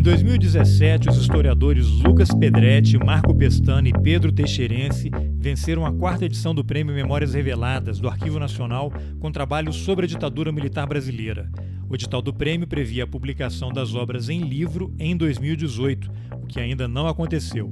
Em 2017, os historiadores Lucas Pedretti, Marco Pestana e Pedro Teixeirense venceram a quarta edição do Prêmio Memórias Reveladas do Arquivo Nacional com trabalhos sobre a ditadura militar brasileira. O edital do prêmio previa a publicação das obras em livro em 2018, o que ainda não aconteceu.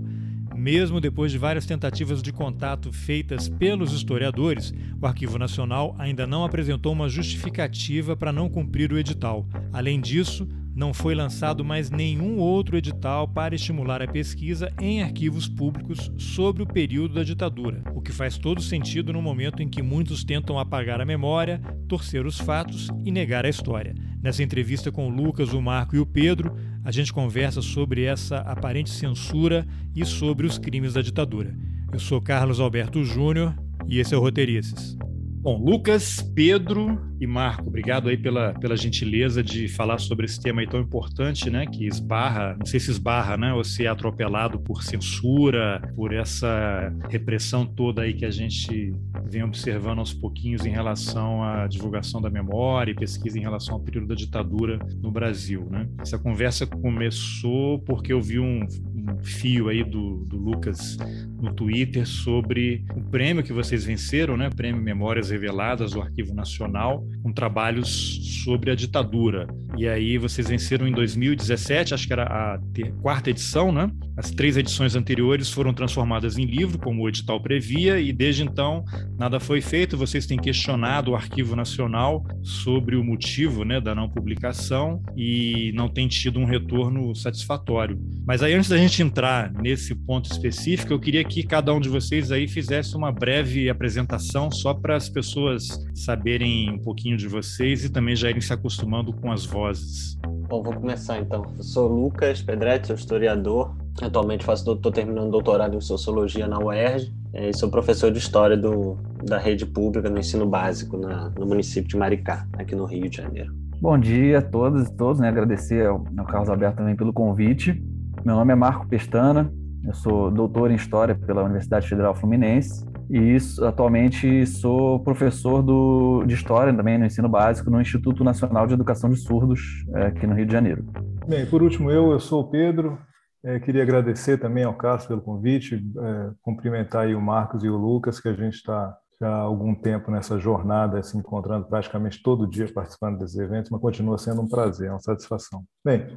Mesmo depois de várias tentativas de contato feitas pelos historiadores, o Arquivo Nacional ainda não apresentou uma justificativa para não cumprir o edital. Além disso, não foi lançado mais nenhum outro edital para estimular a pesquisa em arquivos públicos sobre o período da ditadura, o que faz todo sentido no momento em que muitos tentam apagar a memória, torcer os fatos e negar a história. Nessa entrevista com o Lucas, o Marco e o Pedro, a gente conversa sobre essa aparente censura e sobre os crimes da ditadura. Eu sou Carlos Alberto Júnior e esse é o Roteirices. Bom, Lucas, Pedro e Marco, obrigado aí pela, pela gentileza de falar sobre esse tema aí tão importante, né? Que esbarra, não sei se esbarra, né? Ou se é atropelado por censura, por essa repressão toda aí que a gente vem observando aos pouquinhos em relação à divulgação da memória e pesquisa em relação ao período da ditadura no Brasil, né? Essa conversa começou porque eu vi um, um fio aí do, do Lucas no Twitter sobre o prêmio que vocês venceram, né? Prêmio Memórias reveladas do Arquivo Nacional, com trabalhos sobre a ditadura. E aí vocês venceram em 2017, acho que era a quarta edição, né? As três edições anteriores foram transformadas em livro, como o edital previa, e desde então nada foi feito. Vocês têm questionado o Arquivo Nacional sobre o motivo né, da não publicação e não tem tido um retorno satisfatório. Mas aí, antes da gente entrar nesse ponto específico, eu queria que cada um de vocês aí fizesse uma breve apresentação só para as pessoas saberem um pouquinho de vocês e também já irem se acostumando com as vozes. Bom, vou começar então. Eu sou Lucas Pedretti, sou historiador. Atualmente faço, estou terminando doutorado em Sociologia na UERJ é, e sou professor de História do, da rede pública no ensino básico na, no município de Maricá, aqui no Rio de Janeiro. Bom dia a todos e todos, né? Agradecer ao, ao Carlos Alberto também pelo convite. Meu nome é Marco Pestana, eu sou doutor em História pela Universidade Federal Fluminense e isso, atualmente sou professor do, de História também no ensino básico no Instituto Nacional de Educação de Surdos, é, aqui no Rio de Janeiro. Bem, por último, eu, eu sou o Pedro, é, queria agradecer também ao Cássio pelo convite, é, cumprimentar aí o Marcos e o Lucas, que a gente está já há algum tempo nessa jornada, se encontrando praticamente todo dia participando desses eventos, mas continua sendo um prazer, é uma satisfação. Bem,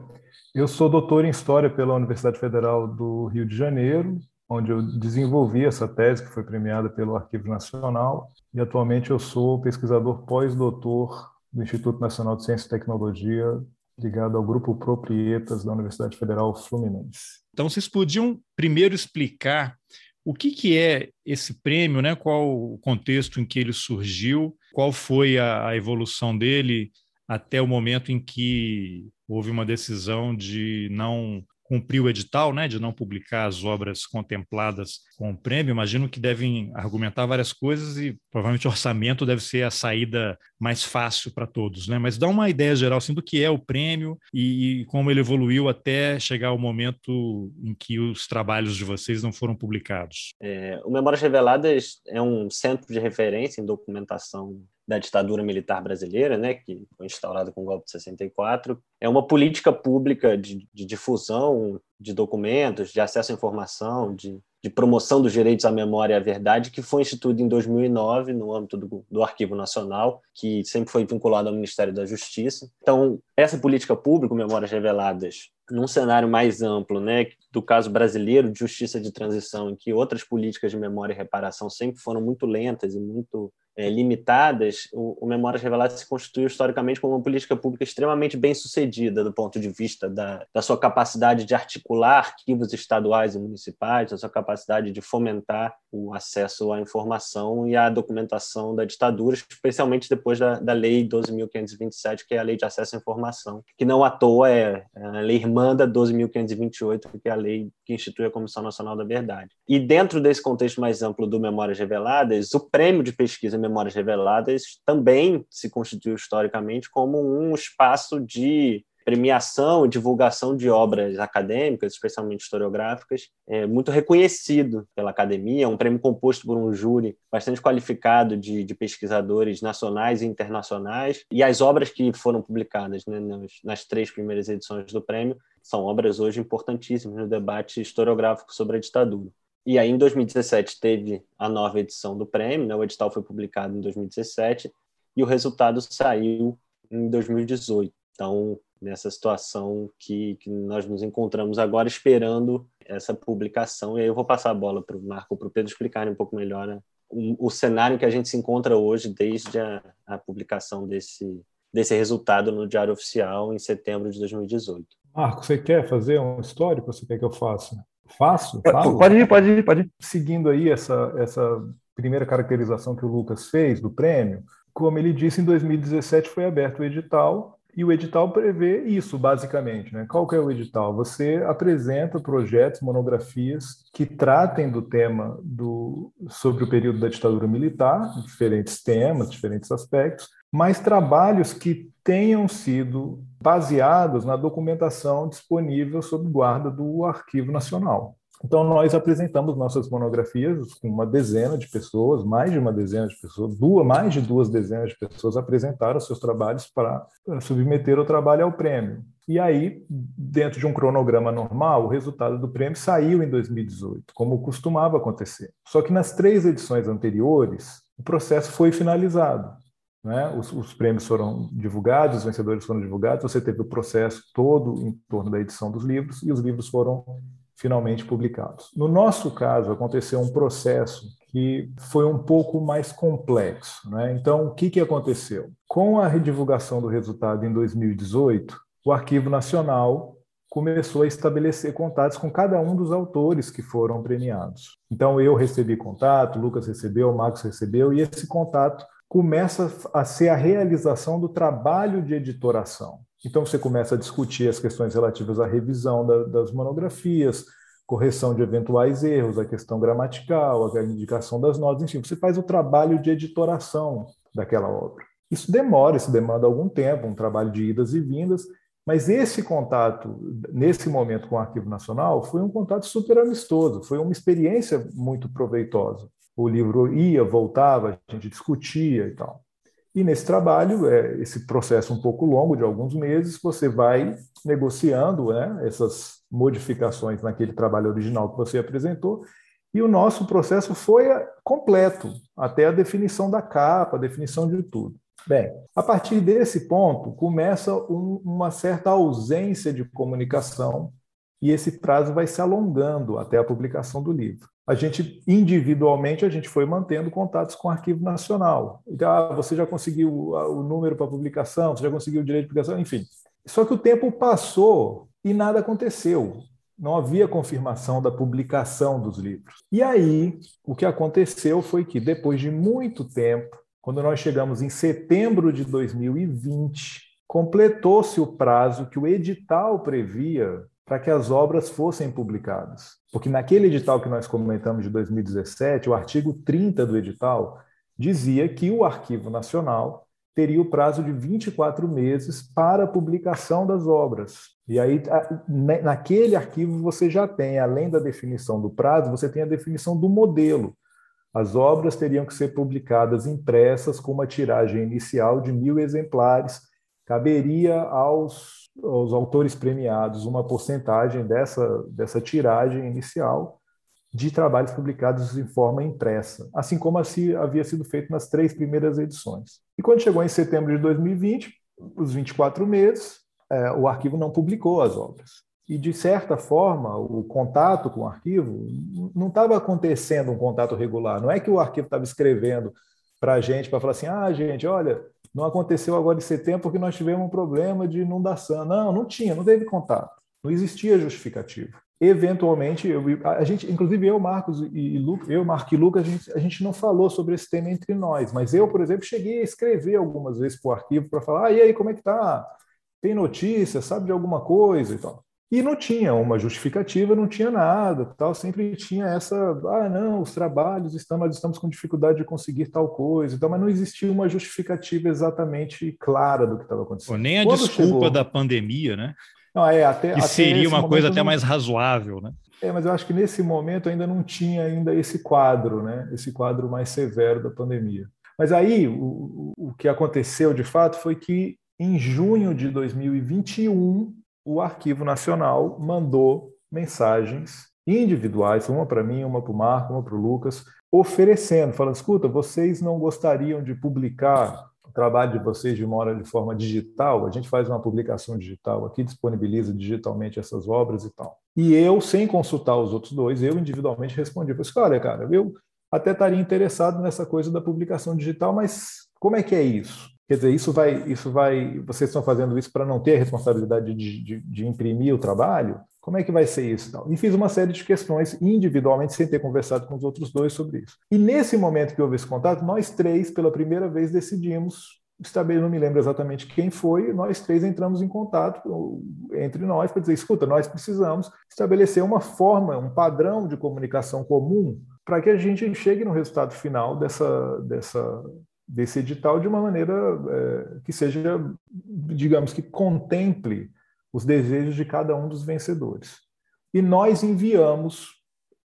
eu sou doutor em História pela Universidade Federal do Rio de Janeiro, onde eu desenvolvi essa tese que foi premiada pelo Arquivo Nacional e atualmente eu sou pesquisador pós-doutor do Instituto Nacional de Ciência e Tecnologia, ligado ao Grupo Proprietas da Universidade Federal Fluminense. Então, vocês podiam primeiro explicar o que, que é esse prêmio, né? qual o contexto em que ele surgiu, qual foi a, a evolução dele até o momento em que houve uma decisão de não cumprir o edital, né, de não publicar as obras contempladas com o prêmio, imagino que devem argumentar várias coisas e provavelmente o orçamento deve ser a saída mais fácil para todos, né? Mas dá uma ideia geral assim, do que é o prêmio e, e como ele evoluiu até chegar ao momento em que os trabalhos de vocês não foram publicados. É, o Memórias Reveladas é um centro de referência em documentação da ditadura militar brasileira, né, que foi instaurada com o golpe de 64, é uma política pública de, de difusão de documentos, de acesso à informação, de, de, promoção dos direitos à memória e à verdade, que foi instituída em 2009 no âmbito do, do, Arquivo Nacional, que sempre foi vinculado ao Ministério da Justiça. Então, essa política pública, Memórias Reveladas, num cenário mais amplo, né, do caso brasileiro de justiça de transição, em que outras políticas de memória e reparação sempre foram muito lentas e muito é, limitadas, o, o Memórias Reveladas se constituiu historicamente como uma política pública extremamente bem sucedida do ponto de vista da, da sua capacidade de articular arquivos estaduais e municipais, da sua capacidade de fomentar o acesso à informação e à documentação da ditadura, especialmente depois da, da Lei 12.527, que é a Lei de Acesso à Informação, que não à toa é, é a Lei Irmã da 12.528, que é a lei que institui a Comissão Nacional da Verdade. E dentro desse contexto mais amplo do Memórias Reveladas, o prêmio de pesquisa Memórias Reveladas também se constituiu historicamente como um espaço de premiação e divulgação de obras acadêmicas, especialmente historiográficas, é muito reconhecido pela academia, é um prêmio composto por um júri bastante qualificado de, de pesquisadores nacionais e internacionais, e as obras que foram publicadas né, nas, nas três primeiras edições do prêmio são obras hoje importantíssimas no debate historiográfico sobre a ditadura. E aí, em 2017, teve a nova edição do prêmio, né? o edital foi publicado em 2017, e o resultado saiu em 2018. Então, nessa situação que, que nós nos encontramos agora, esperando essa publicação. E aí eu vou passar a bola para o Marco, para o Pedro explicarem um pouco melhor né? o, o, cenário que a gente se encontra hoje, desde a, a publicação desse, desse resultado no Diário Oficial em setembro de 2018. Marco, você quer fazer um histórico? Você quer que eu faça? Faço? Falo? Pode ir, pode ir, pode ir. Seguindo aí essa, essa primeira caracterização que o Lucas fez do prêmio, como ele disse, em 2017 foi aberto o edital e o edital prevê isso, basicamente. Né? Qual que é o edital? Você apresenta projetos, monografias que tratem do tema do, sobre o período da ditadura militar, diferentes temas, diferentes aspectos, mas trabalhos que tenham sido baseados na documentação disponível sob guarda do Arquivo Nacional. Então, nós apresentamos nossas monografias com uma dezena de pessoas, mais de uma dezena de pessoas, duas, mais de duas dezenas de pessoas apresentaram seus trabalhos para submeter o trabalho ao prêmio. E aí, dentro de um cronograma normal, o resultado do prêmio saiu em 2018, como costumava acontecer. Só que nas três edições anteriores, o processo foi finalizado. Né? Os, os, prêmios foram divulgados, os vencedores foram divulgados, você teve o processo todo em torno da edição dos livros e os livros foram finalmente publicados. No nosso caso, aconteceu um processo que foi um pouco mais complexo. Né? Então, o que, que aconteceu? Com a redivulgação do resultado em 2018, o Arquivo Nacional começou a estabelecer contatos com cada um dos autores que foram premiados. Então, eu recebi contato, Lucas recebeu, Marcos recebeu, e esse contato começa a ser a realização do trabalho de editoração. Então, você começa a discutir as questões relativas à revisão da, das monografias, correção de eventuais erros, a questão gramatical, a indicação das notas, enfim, você faz o trabalho de editoração daquela obra. Isso demora, isso demanda algum tempo, um trabalho de idas e vindas, mas esse contato, nesse momento com o Arquivo Nacional, foi um contato super amistoso, foi uma experiência muito proveitosa. O livro ia, voltava, a gente discutia e tal. E nesse trabalho, é, esse processo um pouco longo, de alguns meses, você vai negociando né, essas modificações naquele trabalho original que você apresentou, e o nosso processo foi é, completo, até a definição da capa, a definição de tudo. Bem, a partir desse ponto, começa um, uma certa ausência de comunicação e esse prazo vai se alongando até a publicação do livro a gente individualmente a gente foi mantendo contatos com o Arquivo Nacional. Então, ah, você já conseguiu o número para publicação, você já conseguiu o direito de publicação, enfim. Só que o tempo passou e nada aconteceu. Não havia confirmação da publicação dos livros. E aí, o que aconteceu foi que, depois de muito tempo, quando nós chegamos em setembro de 2020, completou-se o prazo que o edital previa para que as obras fossem publicadas. Porque naquele edital que nós comentamos de 2017, o artigo 30 do edital dizia que o Arquivo Nacional teria o prazo de 24 meses para a publicação das obras. E aí, naquele arquivo, você já tem, além da definição do prazo, você tem a definição do modelo. As obras teriam que ser publicadas impressas com uma tiragem inicial de mil exemplares. Caberia aos aos autores premiados uma porcentagem dessa, dessa tiragem inicial de trabalhos publicados em forma impressa, assim como assim havia sido feito nas três primeiras edições. E quando chegou em setembro de 2020, os 24 meses, é, o arquivo não publicou as obras. E, de certa forma, o contato com o arquivo não estava acontecendo um contato regular. Não é que o arquivo estava escrevendo para a gente para falar assim: ah, gente, olha, não aconteceu agora em setembro porque nós tivemos um problema de inundação. Não, não tinha, não teve contato. Não existia justificativo. Eventualmente, eu, a gente, inclusive eu, Marcos e Lucas, eu, Marco e Lucas, a gente, a gente não falou sobre esse tema entre nós, mas eu, por exemplo, cheguei a escrever algumas vezes para o arquivo para falar: ah, e aí, como é que tá? Tem notícia? Sabe de alguma coisa e tal? E não tinha uma justificativa, não tinha nada, tal. Sempre tinha essa, ah, não, os trabalhos estão, nós estamos com dificuldade de conseguir tal coisa, então, mas não existia uma justificativa exatamente clara do que estava acontecendo. Nem a Quando desculpa chegou... da pandemia, né? Não, é, até, que até seria uma coisa até mais razoável, né? É, mas eu acho que nesse momento ainda não tinha ainda esse quadro, né? Esse quadro mais severo da pandemia. Mas aí o, o que aconteceu de fato foi que em junho de 2021 o Arquivo Nacional mandou mensagens individuais, uma para mim, uma para o Marco, uma para o Lucas, oferecendo, falando: escuta, vocês não gostariam de publicar o trabalho de vocês de uma hora de forma digital? A gente faz uma publicação digital aqui, disponibiliza digitalmente essas obras e tal. E eu, sem consultar os outros dois, eu individualmente respondi: falei, olha, cara, eu até estaria interessado nessa coisa da publicação digital, mas como é que é isso? Quer dizer, isso vai, isso vai. Vocês estão fazendo isso para não ter a responsabilidade de, de, de, imprimir o trabalho? Como é que vai ser isso? E fiz uma série de questões individualmente, sem ter conversado com os outros dois sobre isso. E nesse momento que houve esse contato, nós três, pela primeira vez, decidimos não me lembro exatamente quem foi, nós três entramos em contato entre nós para dizer: escuta, nós precisamos estabelecer uma forma, um padrão de comunicação comum para que a gente chegue no resultado final dessa, dessa, desse edital de uma maneira é, que seja, digamos que contemple os desejos de cada um dos vencedores. E nós enviamos,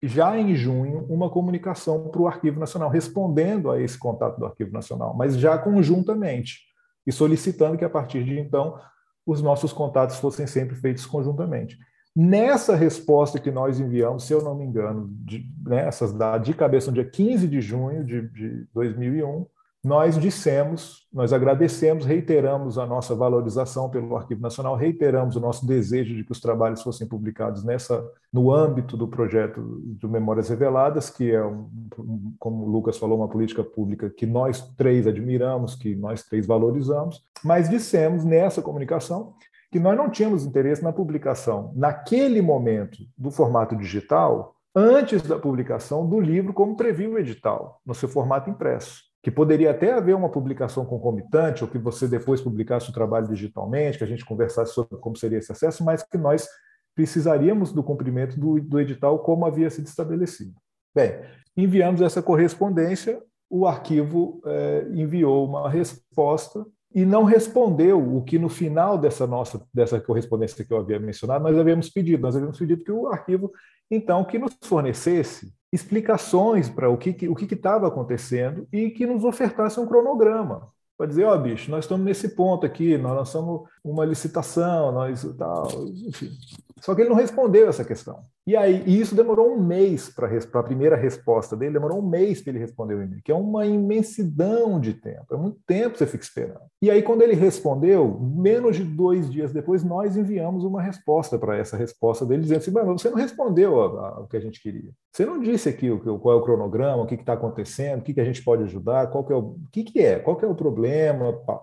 já em junho, uma comunicação para o Arquivo Nacional, respondendo a esse contato do Arquivo Nacional, mas já conjuntamente, e solicitando que, a partir de então, os nossos contatos fossem sempre feitos conjuntamente. Nessa resposta que nós enviamos, se eu não me engano, de, né, essas de cabeça, no dia 15 de junho de, de 2001, nós dissemos, nós agradecemos, reiteramos a nossa valorização pelo Arquivo Nacional, reiteramos o nosso desejo de que os trabalhos fossem publicados nessa, no âmbito do projeto de Memórias Reveladas, que é, um, como o Lucas falou, uma política pública que nós três admiramos, que nós três valorizamos, mas dissemos nessa comunicação que nós não tínhamos interesse na publicação, naquele momento, do formato digital, antes da publicação do livro, como previu o edital, no seu formato impresso que poderia até haver uma publicação concomitante, ou que você depois publicasse o trabalho digitalmente, que a gente conversasse sobre como seria esse acesso, mas que nós precisaríamos do cumprimento do, do edital como havia sido estabelecido. Bem, enviamos essa correspondência, o arquivo eh, enviou uma resposta e não respondeu o que no final dessa nossa dessa correspondência que eu havia mencionado nós havíamos pedido nós havíamos pedido que o arquivo então que nos fornecesse explicações para o que o que estava acontecendo e que nos ofertasse um cronograma para dizer, ó, oh, bicho, nós estamos nesse ponto aqui, nós lançamos uma licitação, nós tal, enfim. Só que ele não respondeu essa questão. E aí, e isso demorou um mês para a primeira resposta dele, demorou um mês para ele responder o e-mail, que é uma imensidão de tempo, é muito tempo que você fica esperando. E aí, quando ele respondeu, menos de dois dias depois, nós enviamos uma resposta para essa resposta dele, dizendo assim: mas você não respondeu o que a gente queria. Você não disse aqui qual é o cronograma, o que está acontecendo, o que, que a gente pode ajudar, qual que é o, o que, que é, qual que é o problema. Pá.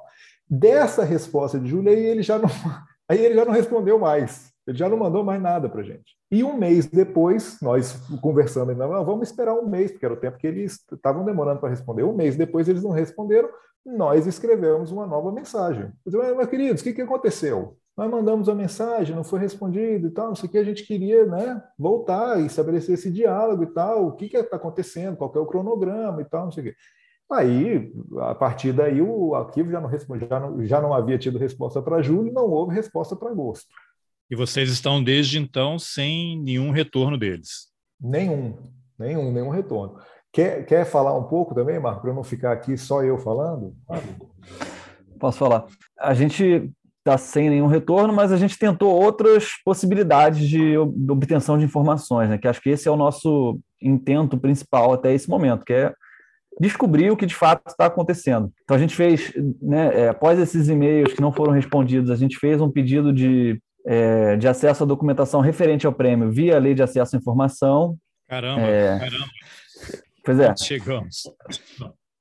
Dessa resposta de Júlia, ele já não, aí ele já não respondeu mais. Ele já não mandou mais nada para a gente. E um mês depois, nós conversando, não, vamos esperar um mês, porque era o tempo que eles estavam demorando para responder. Um mês depois eles não responderam, nós escrevemos uma nova mensagem. Disse, mas, queridos, o que, que aconteceu? Nós mandamos a mensagem, não foi respondido e tal, não sei o que, a gente queria né, voltar e estabelecer esse diálogo e tal, o que está acontecendo, qual é o cronograma e tal, não sei o que. Aí, a partir daí, o arquivo já não, já não, já não havia tido resposta para julho, não houve resposta para agosto. E vocês estão desde então sem nenhum retorno deles? Nenhum, nenhum, nenhum retorno. Quer, quer falar um pouco também, Marco, para eu não ficar aqui só eu falando? Posso falar. A gente está sem nenhum retorno, mas a gente tentou outras possibilidades de obtenção de informações, né? que acho que esse é o nosso intento principal até esse momento, que é descobrir o que de fato está acontecendo. Então a gente fez, né, é, após esses e-mails que não foram respondidos, a gente fez um pedido de é, de acesso à documentação referente ao prêmio via lei de acesso à informação. Caramba, é, caramba. Pois é. Chegamos.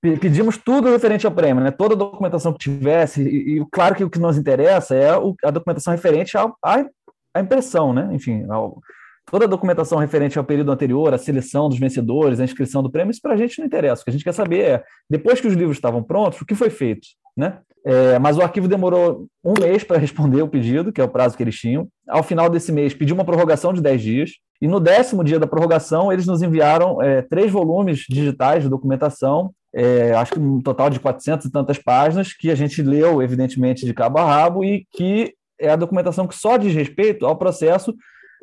Pedimos tudo referente ao prêmio, né? toda a documentação que tivesse, e, e claro que o que nos interessa é o, a documentação referente à, à impressão, né? enfim, ao, toda a documentação referente ao período anterior, a seleção dos vencedores, a inscrição do prêmio, isso para a gente não interessa. O que a gente quer saber é, depois que os livros estavam prontos, o que foi feito? Né? É, mas o arquivo demorou um mês para responder o pedido, que é o prazo que eles tinham. ao final desse mês, pedir uma prorrogação de 10 dias. E no décimo dia da prorrogação, eles nos enviaram é, três volumes digitais de documentação, é, acho que um total de 400 e tantas páginas, que a gente leu, evidentemente, de cabo a rabo, e que é a documentação que só diz respeito ao processo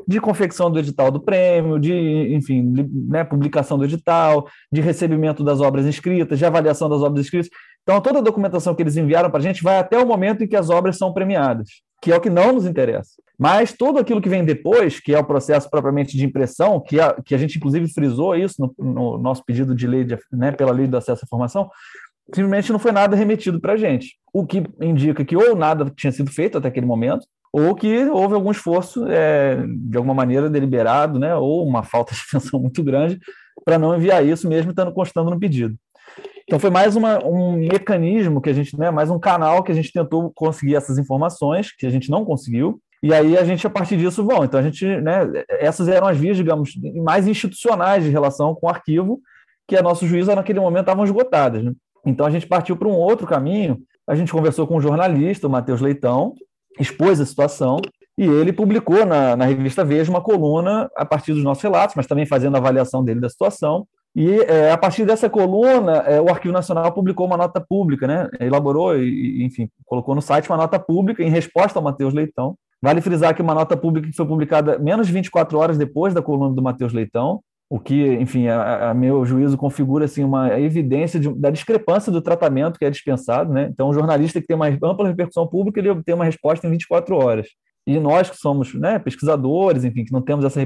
de confecção do edital do prêmio, de, enfim, né, publicação do edital, de recebimento das obras inscritas, de avaliação das obras inscritas. Então, toda a documentação que eles enviaram para a gente vai até o momento em que as obras são premiadas, que é o que não nos interessa. Mas tudo aquilo que vem depois, que é o processo propriamente de impressão, que a, que a gente inclusive frisou isso no, no nosso pedido de lei, de, né, pela lei do acesso à informação, simplesmente não foi nada remetido para a gente. O que indica que ou nada tinha sido feito até aquele momento, ou que houve algum esforço, é, de alguma maneira, deliberado, né, ou uma falta de atenção muito grande para não enviar isso, mesmo estando constando no pedido. Então, foi mais uma, um mecanismo que a gente, né, mais um canal que a gente tentou conseguir essas informações, que a gente não conseguiu, e aí a gente, a partir disso, bom, então a gente, né, essas eram as vias, digamos, mais institucionais de relação com o arquivo, que a nosso juízo naquele momento estavam esgotadas. Né? Então a gente partiu para um outro caminho. A gente conversou com um jornalista, o Matheus Leitão, expôs a situação e ele publicou na, na revista Veja uma coluna a partir dos nossos relatos, mas também fazendo a avaliação dele da situação. E é, a partir dessa coluna, é, o Arquivo Nacional publicou uma nota pública, né? elaborou e, enfim, colocou no site uma nota pública em resposta ao Matheus Leitão. Vale frisar que uma nota pública que foi publicada menos de 24 horas depois da coluna do Matheus Leitão, o que, enfim, a, a, meu juízo configura assim uma evidência de, da discrepância do tratamento que é dispensado, né? Então, um jornalista que tem uma ampla repercussão pública, ele obtém uma resposta em 24 horas. E nós que somos né, pesquisadores, enfim, que não temos essa,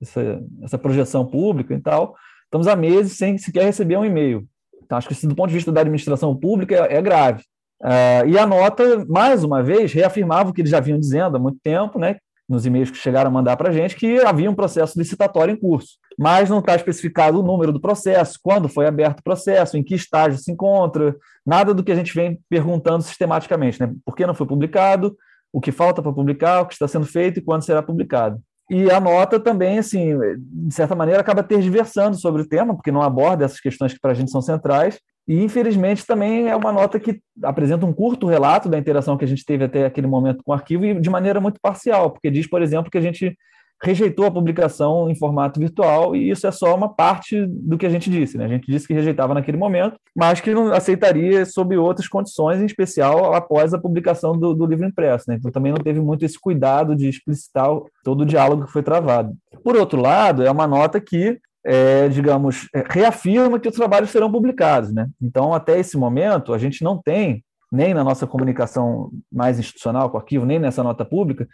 essa, essa projeção pública e tal, estamos há meses sem sequer receber um e-mail. Então, acho que isso, do ponto de vista da administração pública, é, é grave. Uh, e a nota, mais uma vez, reafirmava o que eles já vinham dizendo há muito tempo, né, nos e-mails que chegaram a mandar para a gente, que havia um processo licitatório em curso. Mas não está especificado o número do processo, quando foi aberto o processo, em que estágio se encontra, nada do que a gente vem perguntando sistematicamente. Né? Por que não foi publicado, o que falta para publicar, o que está sendo feito e quando será publicado. E a nota também, assim, de certa maneira, acaba tergiversando sobre o tema, porque não aborda essas questões que para a gente são centrais, e, infelizmente, também é uma nota que apresenta um curto relato da interação que a gente teve até aquele momento com o arquivo e de maneira muito parcial, porque diz, por exemplo, que a gente rejeitou a publicação em formato virtual e isso é só uma parte do que a gente disse. Né? A gente disse que rejeitava naquele momento, mas que não aceitaria sob outras condições, em especial após a publicação do, do livro impresso. Né? Então também não teve muito esse cuidado de explicitar todo o diálogo que foi travado. Por outro lado, é uma nota que é, digamos, é, reafirma que os trabalhos serão publicados. Né? Então, até esse momento, a gente não tem, nem na nossa comunicação mais institucional com o arquivo, nem nessa nota pública,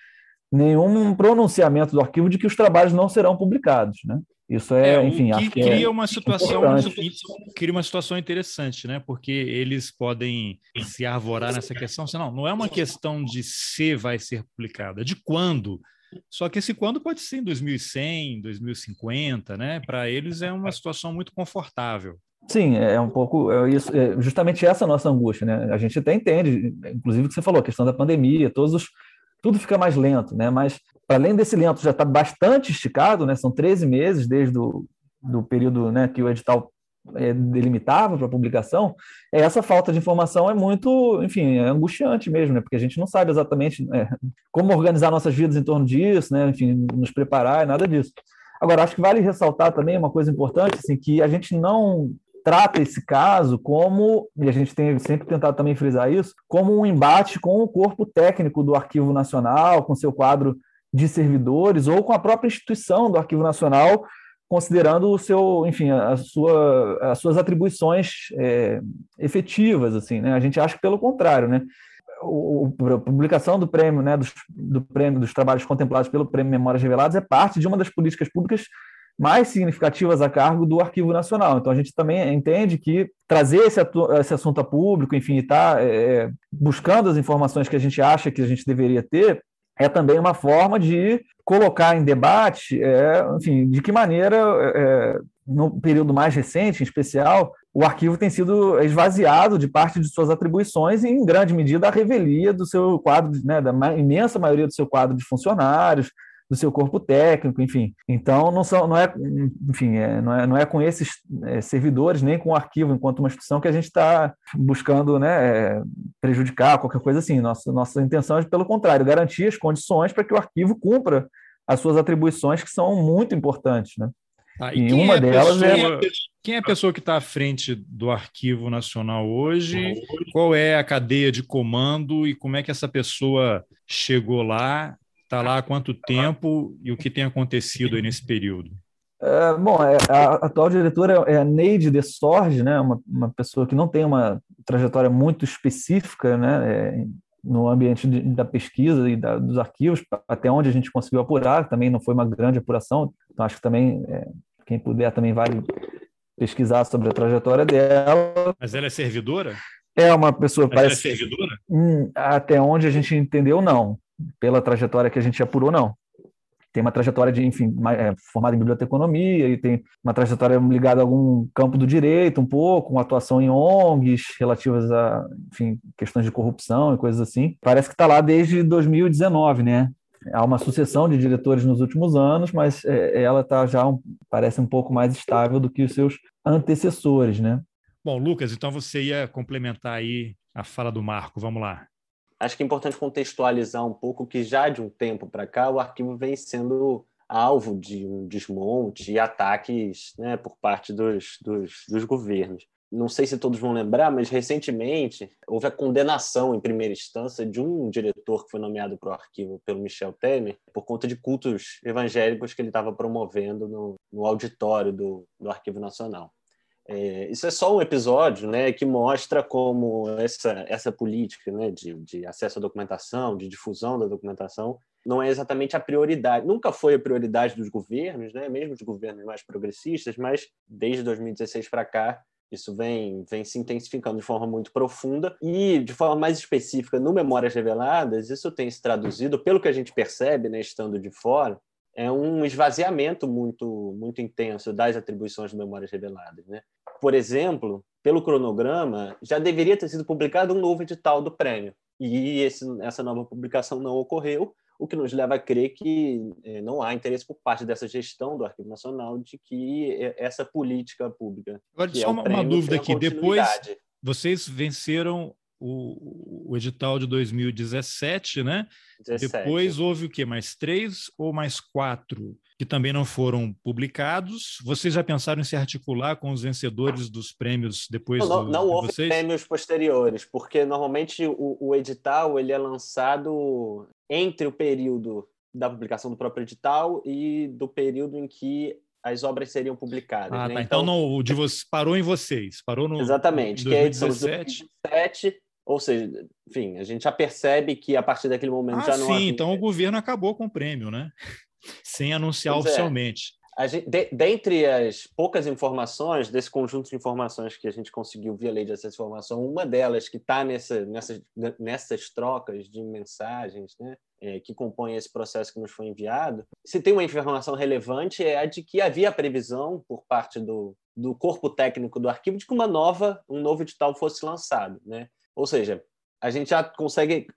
nenhum pronunciamento do arquivo de que os trabalhos não serão publicados. Né? Isso é, é enfim, que que cria é uma situação cria uma situação interessante, né? Porque eles podem se arvorar nessa questão, senão não é uma questão de se vai ser publicada, é de quando só que esse quando pode ser em 2100, 2050, né? Para eles é uma situação muito confortável. Sim, é um pouco é isso, é justamente essa nossa angústia, né? A gente até entende, inclusive o que você falou, a questão da pandemia, todos os, tudo fica mais lento, né? Mas além desse lento já está bastante esticado, né? São 13 meses desde o do período né, que o edital é, delimitava para publicação, essa falta de informação é muito, enfim, é angustiante mesmo, né? Porque a gente não sabe exatamente é, como organizar nossas vidas em torno disso, né? Enfim, nos preparar, nada disso. Agora, acho que vale ressaltar também uma coisa importante, assim, que a gente não trata esse caso como, e a gente tem sempre tentado também frisar isso, como um embate com o corpo técnico do Arquivo Nacional, com seu quadro de servidores, ou com a própria instituição do Arquivo Nacional, considerando o seu, enfim, a sua, as suas atribuições é, efetivas, assim, né? A gente acha que pelo contrário, né? O, a publicação do prêmio, né, dos, do prêmio dos trabalhos contemplados pelo Prêmio Memórias Reveladas é parte de uma das políticas públicas mais significativas a cargo do Arquivo Nacional. Então a gente também entende que trazer esse, esse assunto a público, enfim, estar é, buscando as informações que a gente acha que a gente deveria ter, é também uma forma de colocar em debate, é, enfim, de que maneira, é, no período mais recente, em especial, o arquivo tem sido esvaziado de parte de suas atribuições e, em grande medida, a revelia do seu quadro, né, da imensa maioria do seu quadro de funcionários, do seu corpo técnico, enfim. Então, não, são, não, é, enfim, é, não, é, não é com esses é, servidores, nem com o arquivo, enquanto uma instituição, que a gente está buscando né, é, prejudicar, qualquer coisa assim. Nossa, nossa intenção é, pelo contrário, garantir as condições para que o arquivo cumpra as suas atribuições, que são muito importantes. Né? Ah, e, e uma é delas pessoa, é. Quem é a pessoa que está à frente do Arquivo Nacional hoje? Qual é a cadeia de comando e como é que essa pessoa chegou lá? Está lá há quanto tempo e o que tem acontecido aí nesse período? É, bom, é, a atual diretora é a Neide de Sorge, né? Uma, uma pessoa que não tem uma trajetória muito específica, né? É, no ambiente de, da pesquisa e da, dos arquivos, até onde a gente conseguiu apurar, também não foi uma grande apuração, então acho que também é, quem puder também vale pesquisar sobre a trajetória dela. Mas ela é servidora? É uma pessoa. Mas parece, ela é servidora? Hum, até onde a gente entendeu, não. Pela trajetória que a gente apurou, não. Tem uma trajetória de, enfim, é, formada em biblioteconomia e tem uma trajetória ligada a algum campo do direito, um pouco, uma atuação em ONGs relativas a, enfim, questões de corrupção e coisas assim. Parece que está lá desde 2019, né? há uma sucessão de diretores nos últimos anos, mas é, ela tá já parece um pouco mais estável do que os seus antecessores, né? Bom, Lucas, então você ia complementar aí a fala do Marco. Vamos lá. Acho que é importante contextualizar um pouco que já de um tempo para cá o arquivo vem sendo alvo de um desmonte e ataques né, por parte dos, dos, dos governos não sei se todos vão lembrar, mas recentemente houve a condenação em primeira instância de um diretor que foi nomeado para o arquivo pelo Michel Temer por conta de cultos evangélicos que ele estava promovendo no, no auditório do, do Arquivo Nacional. É, isso é só um episódio né, que mostra como essa, essa política né, de, de acesso à documentação, de difusão da documentação, não é exatamente a prioridade. Nunca foi a prioridade dos governos, né, mesmo dos governos mais progressistas, mas desde 2016 para cá isso vem, vem se intensificando de forma muito profunda e, de forma mais específica, no Memórias Reveladas, isso tem se traduzido, pelo que a gente percebe, né, estando de fora, é um esvaziamento muito, muito intenso das atribuições de Memórias Reveladas. Né? Por exemplo, pelo cronograma, já deveria ter sido publicado um novo edital do prêmio, e esse, essa nova publicação não ocorreu, o que nos leva a crer que eh, não há interesse por parte dessa gestão do Arquivo Nacional de que eh, essa política pública. Agora, só é uma, uma dúvida aqui: depois vocês venceram o, o, edital de 2017, né? 17. Depois houve o quê? Mais três ou mais quatro que também não foram publicados? Vocês já pensaram em se articular com os vencedores dos prêmios depois não, do, não, não houve vocês? prêmios posteriores, porque normalmente o, o edital ele é lançado entre o período da publicação do próprio edital e do período em que as obras seriam publicadas. Ah, né? tá. Então, então não, o de vocês parou em vocês, parou no Exatamente, que é a edição de 2017, ou seja, enfim, a gente já percebe que a partir daquele momento ah, já não sim, então o governo acabou com o prêmio, né? Sem anunciar pois é. oficialmente. É. Gente, de, dentre as poucas informações, desse conjunto de informações que a gente conseguiu via lei de acesso à informação, uma delas que está nessa, nessas, nessas trocas de mensagens, né, é, que compõem esse processo que nos foi enviado, se tem uma informação relevante é a de que havia previsão por parte do, do corpo técnico do arquivo de que uma nova, um novo edital fosse lançado. Né? Ou seja, a gente já consegue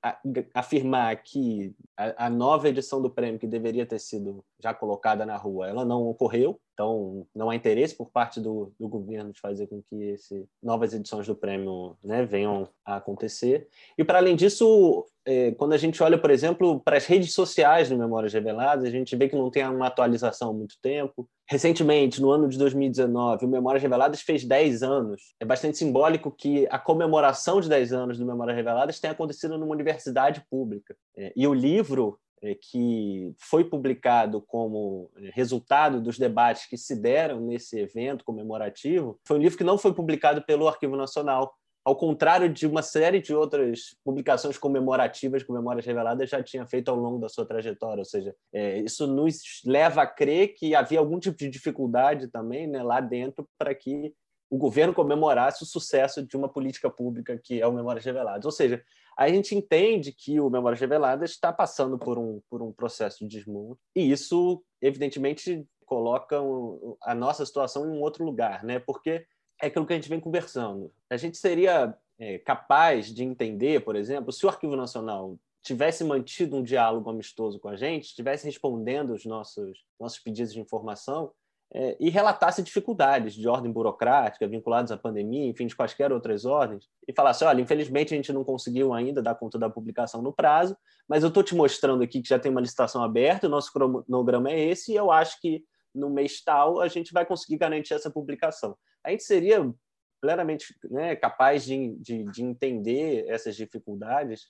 afirmar que a, nova edição do prêmio, que deveria ter sido já colocada na rua, ela não ocorreu, então não há interesse por parte do, do governo de fazer com que esse, novas edições do prêmio né, venham a acontecer. E, para além disso, é, quando a gente olha, por exemplo, para as redes sociais do Memórias Reveladas, a gente vê que não tem uma atualização há muito tempo. Recentemente, no ano de 2019, o Memórias Reveladas fez 10 anos. É bastante simbólico que a comemoração de 10 anos do Memórias Reveladas tenha acontecido numa universidade pública. É, e o livro é, que foi publicado como é, resultado dos debates que se deram nesse evento comemorativo, foi um livro que não foi publicado pelo Arquivo Nacional, ao contrário de uma série de outras publicações comemorativas que Memórias Reveladas já tinha feito ao longo da sua trajetória. Ou seja, é, isso nos leva a crer que havia algum tipo de dificuldade também né, lá dentro para que o governo comemorasse o sucesso de uma política pública que é o Memórias Reveladas. Ou seja, a gente entende que o Memórias Reveladas está passando por um, por um processo de desmonte, e isso, evidentemente, coloca a nossa situação em um outro lugar, né? porque é aquilo que a gente vem conversando. A gente seria é, capaz de entender, por exemplo, se o Arquivo Nacional tivesse mantido um diálogo amistoso com a gente, estivesse respondendo os nossos, nossos pedidos de informação é, e relatasse dificuldades de ordem burocrática vinculadas à pandemia, enfim, de quaisquer outras ordens, e falasse: olha, infelizmente a gente não conseguiu ainda dar conta da publicação no prazo, mas eu estou te mostrando aqui que já tem uma licitação aberta, o nosso cronograma é esse, e eu acho que no mês tal a gente vai conseguir garantir essa publicação. A gente seria plenamente né, capaz de, de, de, entender essas dificuldades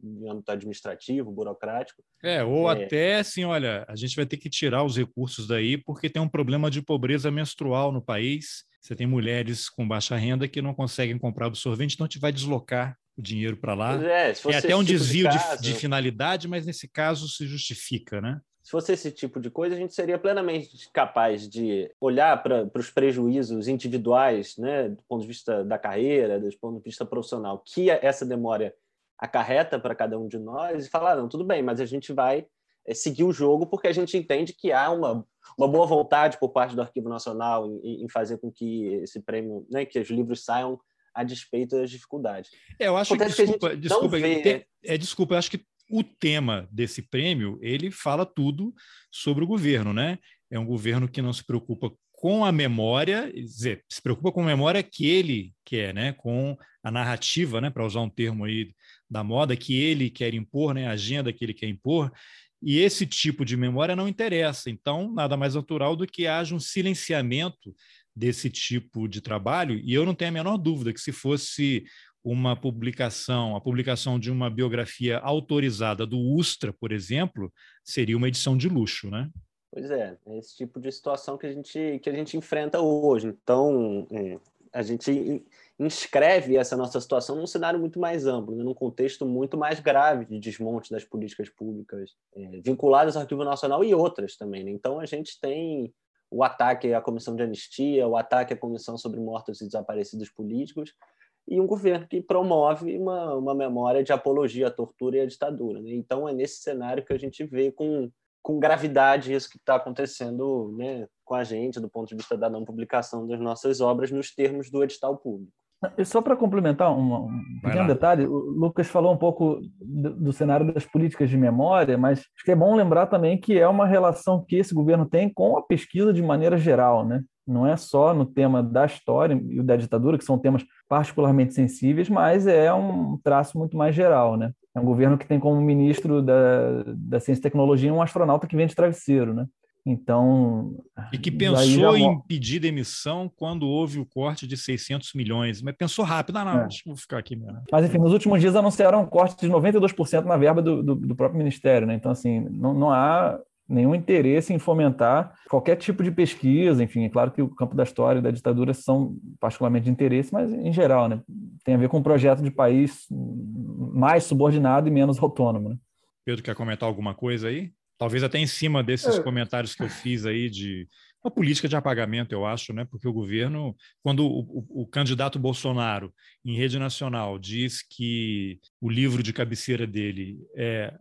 no âmbito administrativo, burocrático. É, ou é... até assim, olha, a gente vai ter que tirar os recursos daí porque tem um problema de pobreza menstrual no país. Você tem mulheres com baixa renda que não conseguem comprar absorvente, então a gente vai deslocar o dinheiro para lá. É, é, até um tipo desvio de, de, de finalidade, mas nesse caso se justifica, né? Se fosse esse tipo de coisa, a gente seria plenamente capaz de olhar para os prejuízos individuais, né, do ponto de vista da carreira, do ponto de vista profissional, que essa demora acarreta para cada um de nós e falar: não, tudo bem, mas a gente vai é, seguir o jogo porque a gente entende que há uma, uma boa vontade por parte do Arquivo Nacional em, em fazer com que esse prêmio, né, que os livros saiam a despeito das dificuldades. É, eu acho Acontece que, desculpa, que desculpa, vê... é, desculpa, eu acho que o tema desse prêmio ele fala tudo sobre o governo, né? É um governo que não se preocupa com a memória, dizer, se preocupa com a memória que ele quer, né? Com a narrativa, né? Para usar um termo aí da moda que ele quer impor, né? A agenda que ele quer impor. E esse tipo de memória não interessa. Então, nada mais natural do que haja um silenciamento desse tipo de trabalho. E eu não tenho a menor dúvida que se fosse uma publicação, a publicação de uma biografia autorizada do Ustra, por exemplo, seria uma edição de luxo, né? Pois é, é esse tipo de situação que a gente, que a gente enfrenta hoje. Então, é, a gente inscreve essa nossa situação num cenário muito mais amplo, né? num contexto muito mais grave de desmonte das políticas públicas é, vinculadas ao Arquivo Nacional e outras também. Né? Então, a gente tem o ataque à Comissão de Anistia, o ataque à Comissão sobre Mortos e Desaparecidos Políticos, e um governo que promove uma, uma memória de apologia à tortura e à ditadura. Né? Então, é nesse cenário que a gente vê com, com gravidade isso que está acontecendo né, com a gente, do ponto de vista da não publicação das nossas obras nos termos do edital público. E só para complementar um, um pequeno detalhe, o Lucas falou um pouco do, do, cenário das políticas de memória, mas acho que é bom lembrar também que é uma relação que esse governo tem com a pesquisa de maneira geral, né? não é só no tema da história e da ditadura, que são temas particularmente sensíveis, mas é um traço muito mais geral, né? É um governo que tem como ministro da, da Ciência e Tecnologia um astronauta que vem de travesseiro, né? Então. E que pensou em pedir demissão quando houve o corte de 600 milhões, mas pensou rápido, ah, não, é. eu ficar aqui mesmo. Mas, enfim, nos últimos dias anunciaram um corte de 92% na verba do, do, do, próprio ministério, né? Então, assim, não, não há nenhum interesse em fomentar qualquer tipo de pesquisa, enfim, é claro que o campo da história e da ditadura são particularmente de interesse, mas em geral, né, tem a ver com um projeto de país mais subordinado e menos autônomo. Né? Pedro, quer comentar alguma coisa aí? Talvez até em cima desses é. comentários que eu fiz aí de uma política de apagamento, eu acho, né? Porque o governo, quando o, o, o, candidato Bolsonaro, em rede nacional, diz que o livro de cabeceira dele é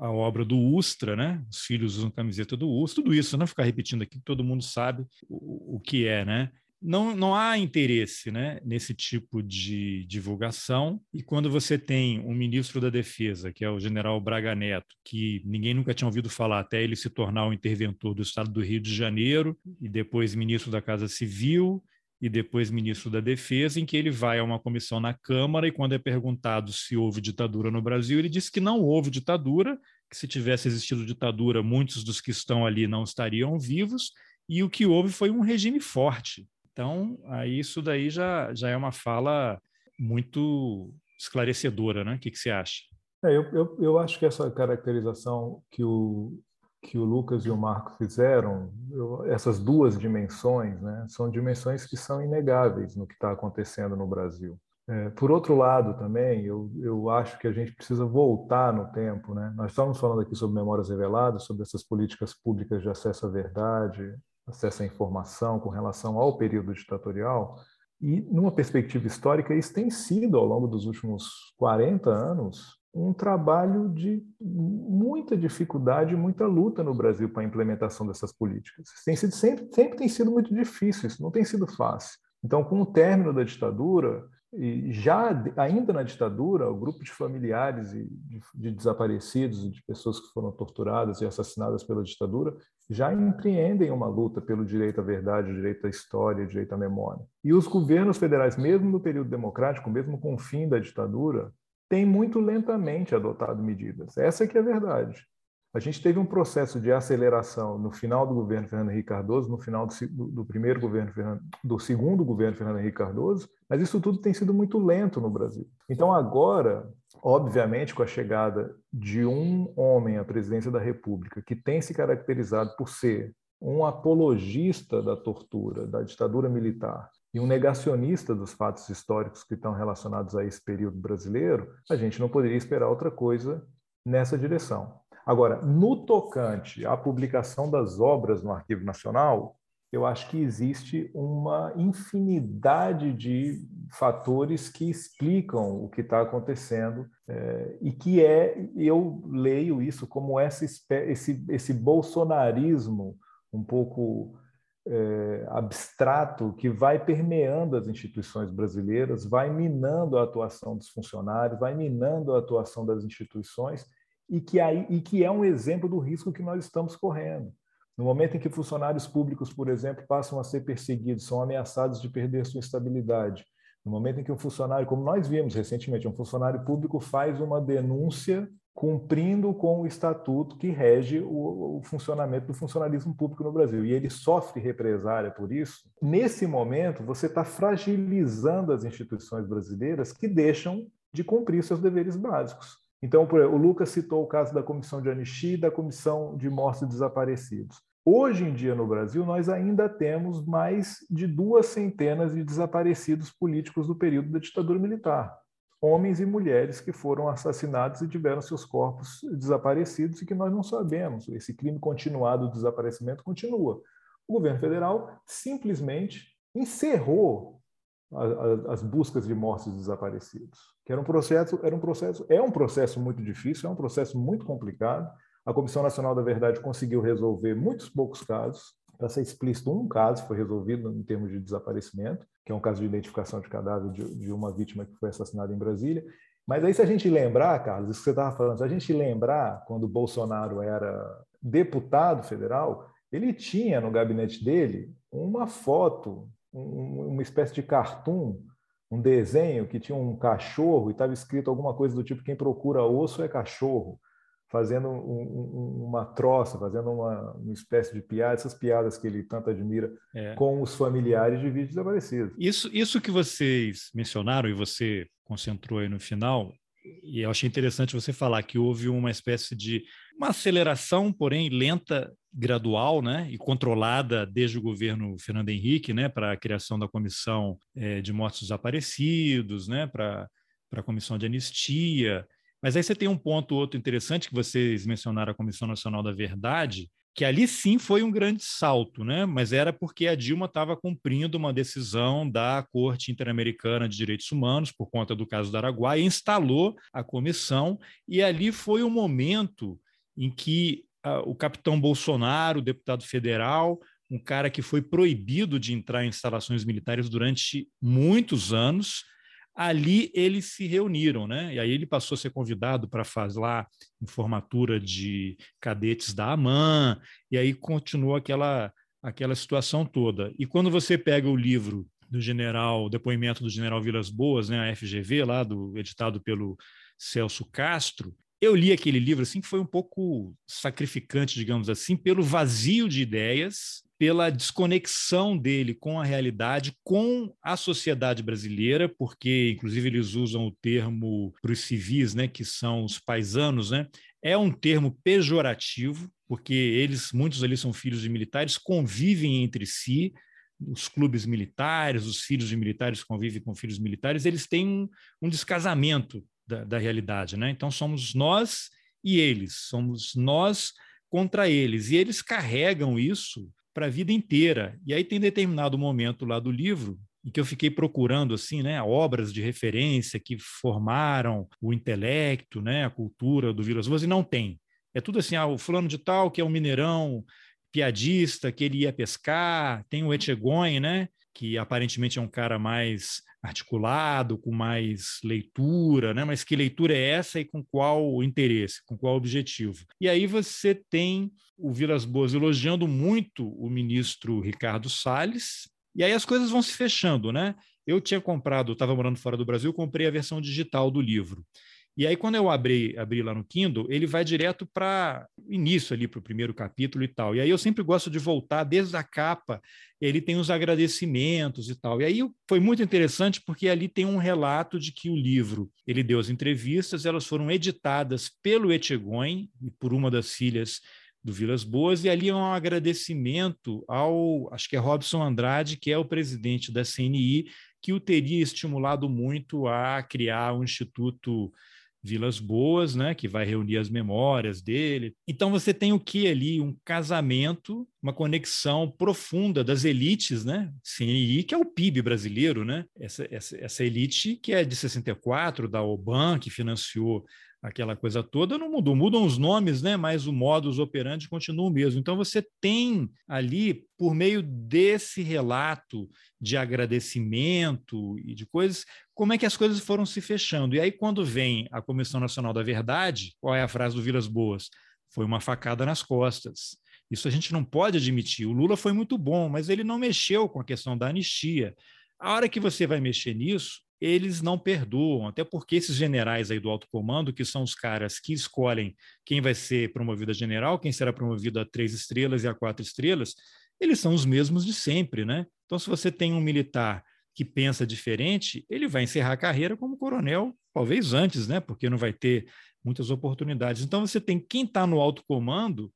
a obra do Ustra, né? Os filhos usam camiseta do Ustra, tudo isso, não ficar repetindo aqui, todo mundo sabe o, o que é, né? Não, não há interesse né, nesse tipo de divulgação. E quando você tem um ministro da Defesa, que é o general Braga Neto, que ninguém nunca tinha ouvido falar até ele se tornar o interventor do Estado do Rio de Janeiro, e depois ministro da Casa Civil, e depois ministro da Defesa, em que ele vai a uma comissão na Câmara e, quando é perguntado se houve ditadura no Brasil, ele diz que não houve ditadura, que se tivesse existido ditadura, muitos dos que estão ali não estariam vivos, e o que houve foi um regime forte. Então, aí isso daí já, já é uma fala muito esclarecedora, né? O que, que você acha? É, eu, eu, eu acho que essa caracterização que o, que o Lucas e o Marco fizeram, eu, essas duas dimensões, né, são dimensões que são inegáveis no que está acontecendo no Brasil. É, por outro lado, também, eu, eu acho que a gente precisa voltar no tempo. Né? Nós estamos falando aqui sobre memórias reveladas, sobre essas políticas públicas de acesso à verdade, acesso à informação com relação ao período ditatorial. E, numa perspectiva histórica, isso tem sido, ao longo dos últimos 40 anos, um trabalho de muita dificuldade, muita luta no Brasil para a implementação dessas políticas. Tem sido sempre, sempre tem sido muito difícil, isso não tem sido fácil. Então, com o término da ditadura, e já ainda na ditadura, o grupo de familiares de, de desaparecidos e de pessoas que foram torturadas e assassinadas pela ditadura já empreendem uma luta pelo direito à verdade, direito à história, direito à memória. E os governos federais, mesmo no período democrático, mesmo com o fim da ditadura, têm muito lentamente adotado medidas. Essa é que é a verdade. A gente teve um processo de aceleração no final do governo Fernando Henrique Cardoso, no final do, do primeiro governo do segundo governo Fernando Henrique Cardoso, mas isso tudo tem sido muito lento no Brasil. Então agora, obviamente, com a chegada de um homem à presidência da República que tem se caracterizado por ser um apologista da tortura, da ditadura militar e um negacionista dos fatos históricos que estão relacionados a esse período brasileiro, a gente não poderia esperar outra coisa nessa direção. Agora, no tocante à publicação das obras no Arquivo Nacional, eu acho que existe uma infinidade de fatores que explicam o que está acontecendo é, e que é, eu leio isso como essa, esse, esse bolsonarismo um pouco é, abstrato que vai permeando as instituições brasileiras, vai minando a atuação dos funcionários, vai minando a atuação das instituições e que, aí, e que é um exemplo do risco que nós estamos correndo. No momento em que funcionários públicos, por exemplo, passam a ser perseguidos, são ameaçados de perder sua estabilidade, no momento em que um funcionário, como nós vimos recentemente, um funcionário público faz uma denúncia cumprindo com o estatuto que rege o, o, funcionamento do funcionalismo público no Brasil, e ele sofre represália por isso, nesse momento você está fragilizando as instituições brasileiras que deixam de cumprir seus deveres básicos. Então, o Lucas citou o caso da Comissão de Anistia e da Comissão de Mortos e Desaparecidos. Hoje em dia, no Brasil, nós ainda temos mais de duas centenas de desaparecidos políticos do período da ditadura militar. Homens e mulheres que foram assassinados e tiveram seus corpos desaparecidos e que nós não sabemos. Esse crime continuado do desaparecimento continua. O governo federal simplesmente encerrou as buscas de mortos e desaparecidos, que era um processo, era um processo, é um processo muito difícil, é um processo muito complicado. A Comissão Nacional da Verdade conseguiu resolver muitos poucos casos. Para ser explícito, um caso foi resolvido em termos de desaparecimento, que é um caso de identificação de cadáver de, de uma vítima que foi assassinada em Brasília. Mas aí, se a gente lembrar, Carlos, isso que você estava falando, se a gente lembrar quando Bolsonaro era deputado federal, ele tinha no gabinete dele uma foto um, uma espécie de cartoon, um desenho que tinha um cachorro e estava escrito alguma coisa do tipo: quem procura osso é cachorro, fazendo um, um, uma troça, fazendo uma, uma, espécie de piada, essas piadas que ele tanto admira é. com os familiares de vídeos desaparecidos. Isso, isso que vocês mencionaram e você concentrou aí no final, e eu achei interessante você falar que houve uma espécie de uma aceleração, porém lenta, gradual, né, e controlada desde o governo Fernando Henrique, né, para a criação da comissão é, de mortos desaparecidos, né, para a comissão de anistia. Mas aí você tem um ponto outro interessante que vocês mencionaram a Comissão Nacional da Verdade, que ali sim foi um grande salto, né? Mas era porque a Dilma estava cumprindo uma decisão da Corte Interamericana de Direitos Humanos por conta do caso do Araguaia, instalou a comissão e ali foi o momento em que uh, o capitão Bolsonaro, deputado federal, um cara que foi proibido de entrar em instalações militares durante muitos anos, ali eles se reuniram, né? E aí ele passou a ser convidado para fazer lá em formatura de cadetes da AMAN, e aí continuou aquela aquela situação toda. E quando você pega o livro do general, o depoimento do general Vilas Boas, né, a FGV lá do editado pelo Celso Castro, eu li aquele livro assim que foi um pouco sacrificante, digamos assim, pelo vazio de ideias, pela desconexão dele com a realidade, com a sociedade brasileira, porque inclusive eles usam o termo para os civis, né, que são os paisanos, né? É um termo pejorativo, porque eles, muitos ali são filhos de militares, convivem entre si, os clubes militares, os filhos de militares convivem com filhos militares, eles têm um, um descasamento da, da realidade, né? Então somos nós e eles, somos nós contra eles, e eles carregam isso para a vida inteira. E aí tem determinado momento lá do livro em que eu fiquei procurando assim, né, obras de referência que formaram o intelecto, né, a cultura do Vilas Boas e não tem. É tudo assim, ah, o fulano de tal que é um mineirão piadista, que ele ia pescar, tem o Etchegoin, né, que aparentemente é um cara mais articulado, com mais leitura, né? mas que leitura é essa e com qual interesse, com qual objetivo? E aí você tem o Vilas Boas elogiando muito o ministro Ricardo Salles, e aí as coisas vão se fechando, né? Eu tinha comprado, estava morando fora do Brasil, comprei a versão digital do livro. E aí, quando eu abri, abri lá no Kindle, ele vai direto para início ali, para o primeiro capítulo e tal. E aí eu sempre gosto de voltar desde a capa, ele tem os agradecimentos e tal. E aí foi muito interessante porque ali tem um relato de que o livro, ele deu as entrevistas, elas foram editadas pelo Etchegoin e por uma das filhas do Vilas Boas, e ali é um agradecimento ao, acho que é Robson Andrade, que é o presidente da CNI, que o teria estimulado muito a criar um instituto Vilas Boas, né, que vai reunir as memórias dele. Então você tem o que ali? Um casamento, uma conexão profunda das elites, né? CNI, que é o PIB brasileiro, né? Essa, essa, essa elite que é de 64, da OBAN, que financiou aquela coisa toda não mudou. Mudam os nomes, né? mas o modus operandi continua o mesmo. Então você tem ali, por meio desse relato de agradecimento e de coisas, como é que as coisas foram se fechando. E aí, quando vem a Comissão Nacional da Verdade, qual é a frase do Vilas Boas? Foi uma facada nas costas. Isso a gente não pode admitir. O Lula foi muito bom, mas ele não mexeu com a questão da anistia. A hora que você vai mexer nisso, eles não perdoam, até porque esses generais aí do alto comando, que são os caras que escolhem quem vai ser promovido a general, quem será promovido a três estrelas e a quatro estrelas, eles são os mesmos de sempre, né? Então, se você tem um militar que pensa diferente, ele vai encerrar a carreira como coronel, talvez antes, né? Porque não vai ter muitas oportunidades. Então, você tem quem está no alto comando,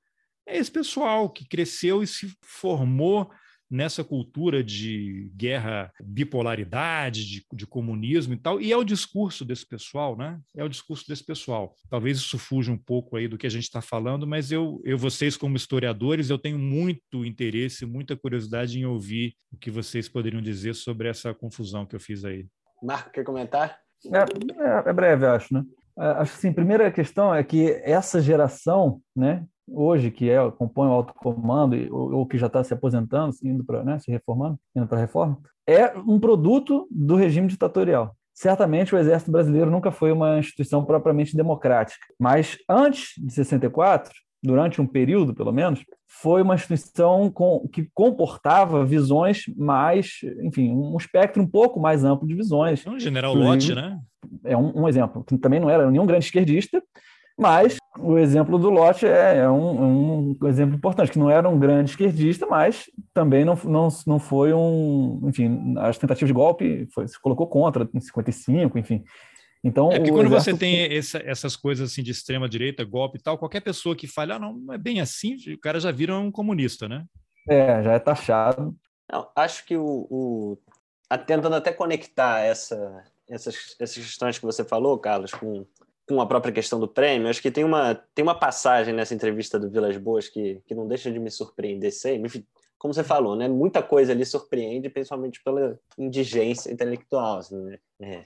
é esse pessoal que cresceu e se formou nessa cultura de guerra, bipolaridade, de, de, comunismo e tal, e é o discurso desse pessoal, né? É o discurso desse pessoal. Talvez isso fuja um pouco aí do que a gente está falando, mas eu, eu, vocês como historiadores, eu tenho muito interesse, muita curiosidade em ouvir o que vocês poderiam dizer sobre essa confusão que eu fiz aí. Marco, quer comentar? É, é, é breve, acho, né? É, acho que sim, a primeira questão é que essa geração, né, hoje, que é, compõe o alto comando, ou, ou que já está se aposentando, indo para, né, se reformando, indo para a reforma, é um produto do regime ditatorial. Certamente o Exército Brasileiro nunca foi uma instituição propriamente democrática, mas antes de 64, durante um período, pelo menos, foi uma instituição com, que comportava visões mais, enfim, um espectro um pouco mais amplo de visões. Um general Lott, né? É um, um exemplo, que também não era nenhum grande esquerdista, mas o exemplo do Lott é, é um, um, exemplo importante, que não era um grande esquerdista, mas também não, não, não foi um. Enfim, as tentativas de golpe foi, se colocou contra em 55, enfim. Então, é porque quando exército... você tem essa, essas coisas assim de extrema direita, golpe e tal, qualquer pessoa que fala, ah, não, não é bem assim, o cara já vira um comunista, né? É, já é taxado. Não, acho que o, o... tentando até conectar essa, essas, essas questões que você falou, Carlos, com com a própria questão do prêmio, acho que tem uma, tem uma passagem nessa entrevista do Vilas Boas que, que não deixa de me surpreender sempre. Como você falou, né? Muita coisa ali surpreende, principalmente pela indigência intelectual. Assim, né? é.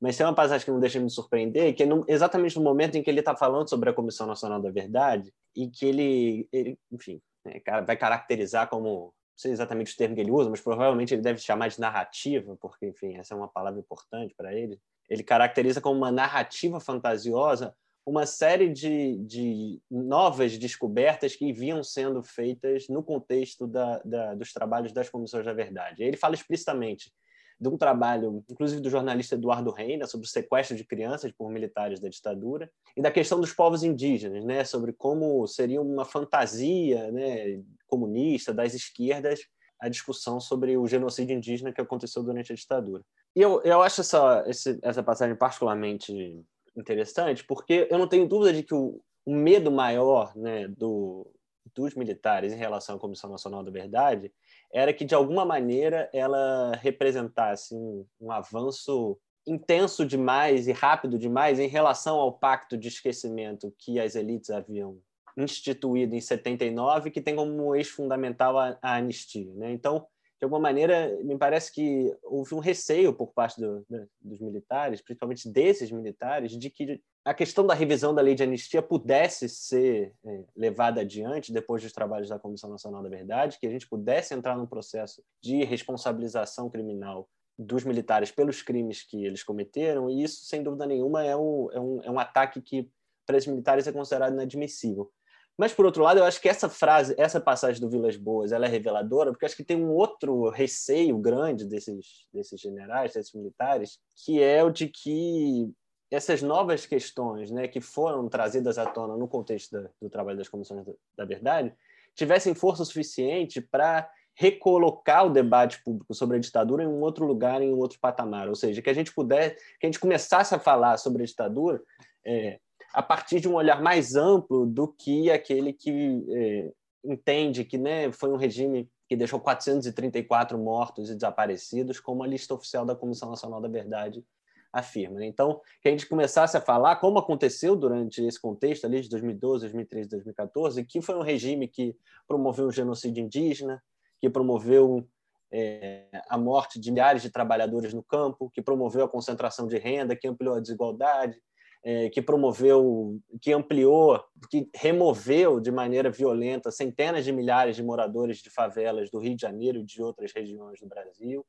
Mas tem uma passagem que não deixa de me surpreender, que é no, exatamente no momento em que ele está falando sobre a Comissão Nacional da Verdade e que ele, ele enfim, né, vai caracterizar como não sei exatamente o termo que ele usa, mas provavelmente ele deve chamar de narrativa, porque, enfim, essa é uma palavra importante para ele ele caracteriza como uma narrativa fantasiosa uma série de, de novas descobertas que vinham sendo feitas no contexto da, da, dos trabalhos das comissões da verdade. Ele fala explicitamente de um trabalho, inclusive do jornalista Eduardo Reina, sobre o sequestro de crianças por militares da ditadura, e da questão dos povos indígenas, né, sobre como seria uma fantasia né, comunista das esquerdas a discussão sobre o genocídio indígena que aconteceu durante a ditadura. E eu, eu acho essa, essa passagem particularmente interessante, porque eu não tenho dúvida de que o, o medo maior né, do, dos militares em relação à Comissão Nacional da Verdade era que, de alguma maneira, ela representasse um, um avanço intenso demais e rápido demais em relação ao pacto de esquecimento que as elites haviam instituído em 79, que tem como eixo fundamental a, a anistia. Né? Então, de alguma maneira, me parece que houve um receio por parte do, né, dos militares, principalmente desses militares, de que a questão da revisão da lei de anistia pudesse ser é, levada adiante depois dos trabalhos da Comissão Nacional da Verdade, que a gente pudesse entrar num processo de responsabilização criminal dos militares pelos crimes que eles cometeram, e isso, sem dúvida nenhuma, é é um, é um ataque que, para esses militares, é considerado inadmissível. Mas, por outro lado, eu acho que essa frase, essa passagem do Vilas Boas, ela é reveladora, porque acho que tem um outro receio grande desses, desses generais, desses militares, que é o de que essas novas questões né, que foram trazidas à tona no contexto da, do trabalho das comissões da, da verdade tivessem força suficiente para recolocar o debate público sobre a ditadura em um outro lugar, em um outro patamar, ou seja, que a gente pudesse, que a gente começasse a falar sobre a ditadura é, a partir de um olhar mais amplo do que aquele que é, entende que né, foi um regime que deixou 434 mortos e desaparecidos, como a lista oficial da Comissão Nacional da Verdade afirma. Né? Então, que a gente começasse a falar como aconteceu durante esse contexto ali de 2012, 2013, 2014, que foi um regime que promoveu um genocídio indígena, que promoveu é, a morte de milhares de trabalhadores no campo, que promoveu a concentração de renda, que ampliou a desigualdade, é, que promoveu, que ampliou, que removeu de maneira violenta centenas de milhares de moradores de favelas do Rio de Janeiro e de outras regiões do Brasil,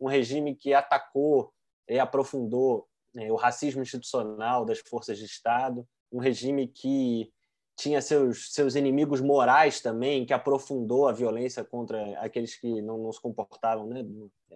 um regime que atacou e aprofundou né, o racismo institucional das forças de Estado, um regime que tinha seus, seus inimigos morais também, que aprofundou a violência contra aqueles que não, não se comportavam né,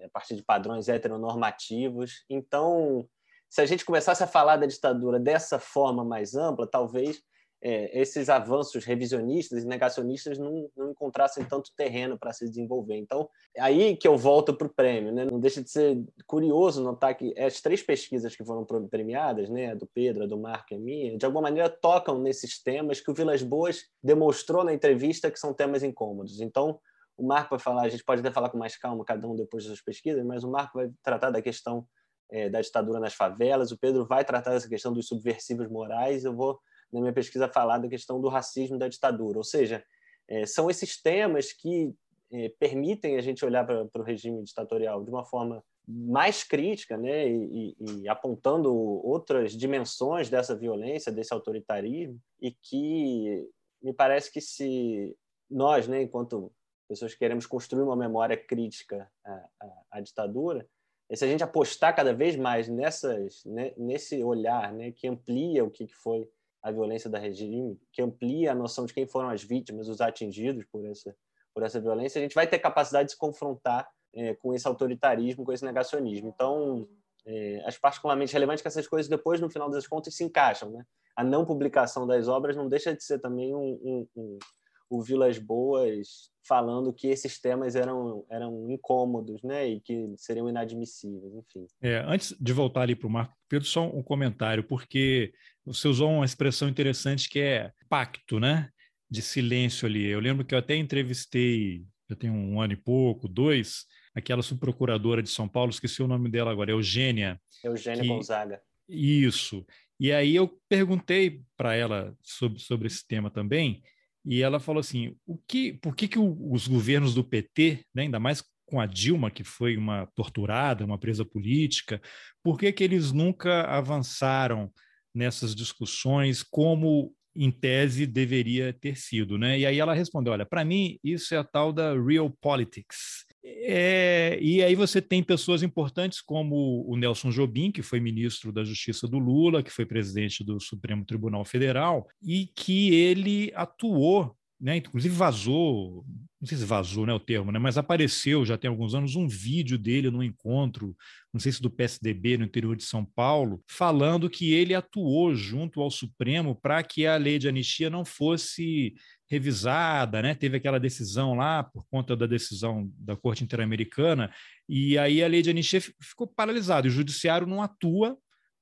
a partir de padrões heteronormativos. Então, se a gente começasse a falar da ditadura dessa forma mais ampla, talvez é, esses avanços revisionistas e negacionistas não, não encontrassem tanto terreno para se desenvolver. Então, é aí que eu volto para o prêmio. Né? Não deixa de ser curioso notar que as três pesquisas que foram premiadas, né, a do Pedro, a do Marco e a minha, de alguma maneira tocam nesses temas que o Vilas Boas demonstrou na entrevista que são temas incômodos. Então, o Marco vai falar, a gente pode até falar com mais calma, cada um depois das pesquisas, mas o Marco vai tratar da questão é, da ditadura nas favelas, o Pedro vai tratar dessa questão dos subversivos morais, eu vou, na minha pesquisa, falar da questão do racismo da ditadura. Ou seja, é, são esses temas que é, permitem a gente olhar para o regime ditatorial de uma forma mais crítica, né, e, e, e, apontando outras dimensões dessa violência, desse autoritarismo, e que me parece que se nós, né, enquanto pessoas que queremos construir uma memória crítica à, à, à ditadura, e se a gente apostar cada vez mais nessas, né, nesse olhar né, que amplia o que foi a violência da regime, que amplia a noção de quem foram as vítimas, os atingidos por essa, por essa violência, a gente vai ter capacidade de se confrontar é, com esse autoritarismo, com esse negacionismo. Então, é, acho particularmente relevante que essas coisas depois, no final das contas, se encaixam. Né? A não publicação das obras não deixa de ser também um, um, um o Vilas Boas falando que esses temas eram, eram incômodos, né, e que seriam inadmissíveis, enfim. É, antes de voltar ali para o Marco Pedro, só um comentário, porque você usou uma expressão interessante que é pacto, né, de silêncio ali. Eu lembro que eu até entrevistei, já tem um ano e pouco, dois, aquela subprocuradora de São Paulo, esqueci o nome dela agora, Eugênia. Eugênia que... Gonzaga. Isso. E aí eu perguntei para ela sobre, sobre esse tema também, e ela falou assim: o que, por que, que os governos do PT, né, ainda mais com a Dilma, que foi uma torturada, uma presa política, por que, que eles nunca avançaram nessas discussões como, em tese, deveria ter sido? Né? E aí ela respondeu: olha, para mim, isso é a tal da real politics. É, e aí você tem pessoas importantes como o Nelson Jobim, que foi ministro da Justiça do Lula, que foi presidente do Supremo Tribunal Federal, e que ele atuou, né, inclusive vazou, não sei se vazou né, o termo, né, mas apareceu já tem alguns anos um vídeo dele no encontro, não sei se do PSDB no interior de São Paulo, falando que ele atuou junto ao Supremo para que a lei de anistia não fosse revisada, né? Teve aquela decisão lá por conta da decisão da Corte Interamericana, e aí a lei de anistia ficou paralisada. O judiciário não atua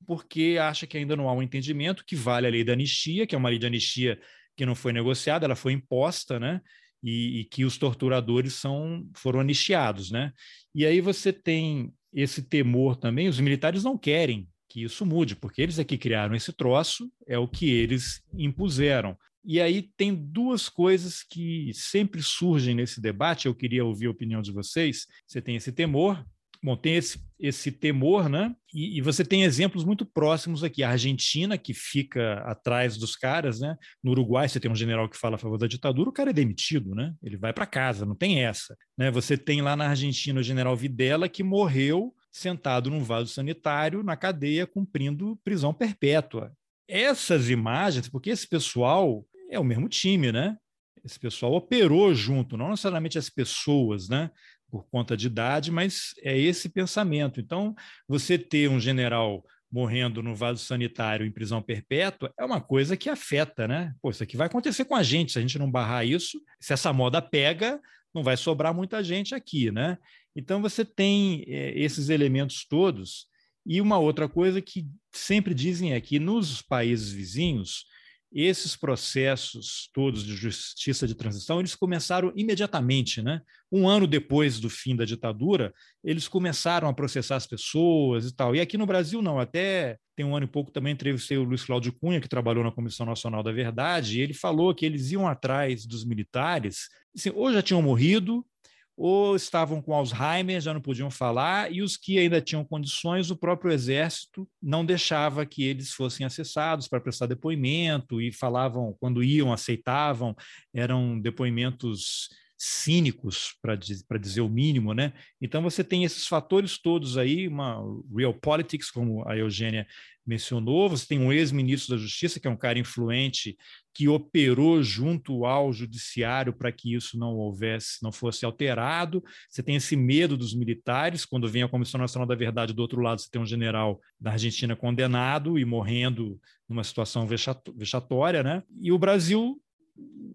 porque acha que ainda não há um entendimento que vale a lei da anistia, que é uma lei de anistia que não foi negociada, ela foi imposta, né? E, e que os torturadores são foram anistiados, né? E aí você tem esse temor também. Os militares não querem que isso mude, porque eles é que criaram esse troço, é o que eles impuseram. E aí tem duas coisas que sempre surgem nesse debate, eu queria ouvir a opinião de vocês. Você tem esse temor, Bom, tem esse, esse temor, né? E, e, você tem exemplos muito próximos aqui. A Argentina, que fica atrás dos caras, né? No Uruguai, você tem um general que fala a favor da ditadura, o cara é demitido, né? Ele vai para casa, não tem essa. Né? Você tem lá na Argentina o general Videla, que morreu sentado num vaso sanitário na cadeia, cumprindo prisão perpétua. Essas imagens, porque esse pessoal é o mesmo time, né? Esse pessoal operou junto, não necessariamente as pessoas, né? Por conta de idade, mas é esse pensamento. Então, você ter um general morrendo no vaso sanitário em prisão perpétua é uma coisa que afeta, né? Pô, isso aqui vai acontecer com a gente, se a gente não barrar isso, se essa moda pega, não vai sobrar muita gente aqui, né? Então você tem é, esses elementos todos. E uma outra coisa que sempre dizem é que nos países vizinhos, esses processos todos de justiça de transição, eles começaram imediatamente, né? Um ano depois do fim da ditadura, eles começaram a processar as pessoas e tal. E aqui no Brasil não, até tem um ano e pouco também entrevistei o Luiz Cláudio Cunha, que trabalhou na Comissão Nacional da Verdade, e ele falou que eles iam atrás dos militares, assim, ou já tinham morrido, ou estavam com Alzheimer, já não podiam falar, e os que ainda tinham condições, o próprio exército não deixava que eles fossem acessados para prestar depoimento, e falavam, quando iam, aceitavam, eram depoimentos cínicos, para dizer o mínimo, né? Então você tem esses fatores todos aí, uma real politics, como a Eugênia mencionou, você tem um ex-ministro da Justiça, que é um cara influente, que operou junto ao judiciário para que isso não houvesse, não fosse alterado. Você tem esse medo dos militares, quando vem a Comissão Nacional da Verdade do outro lado, você tem um general da Argentina condenado e morrendo numa situação vexatória, né? E o Brasil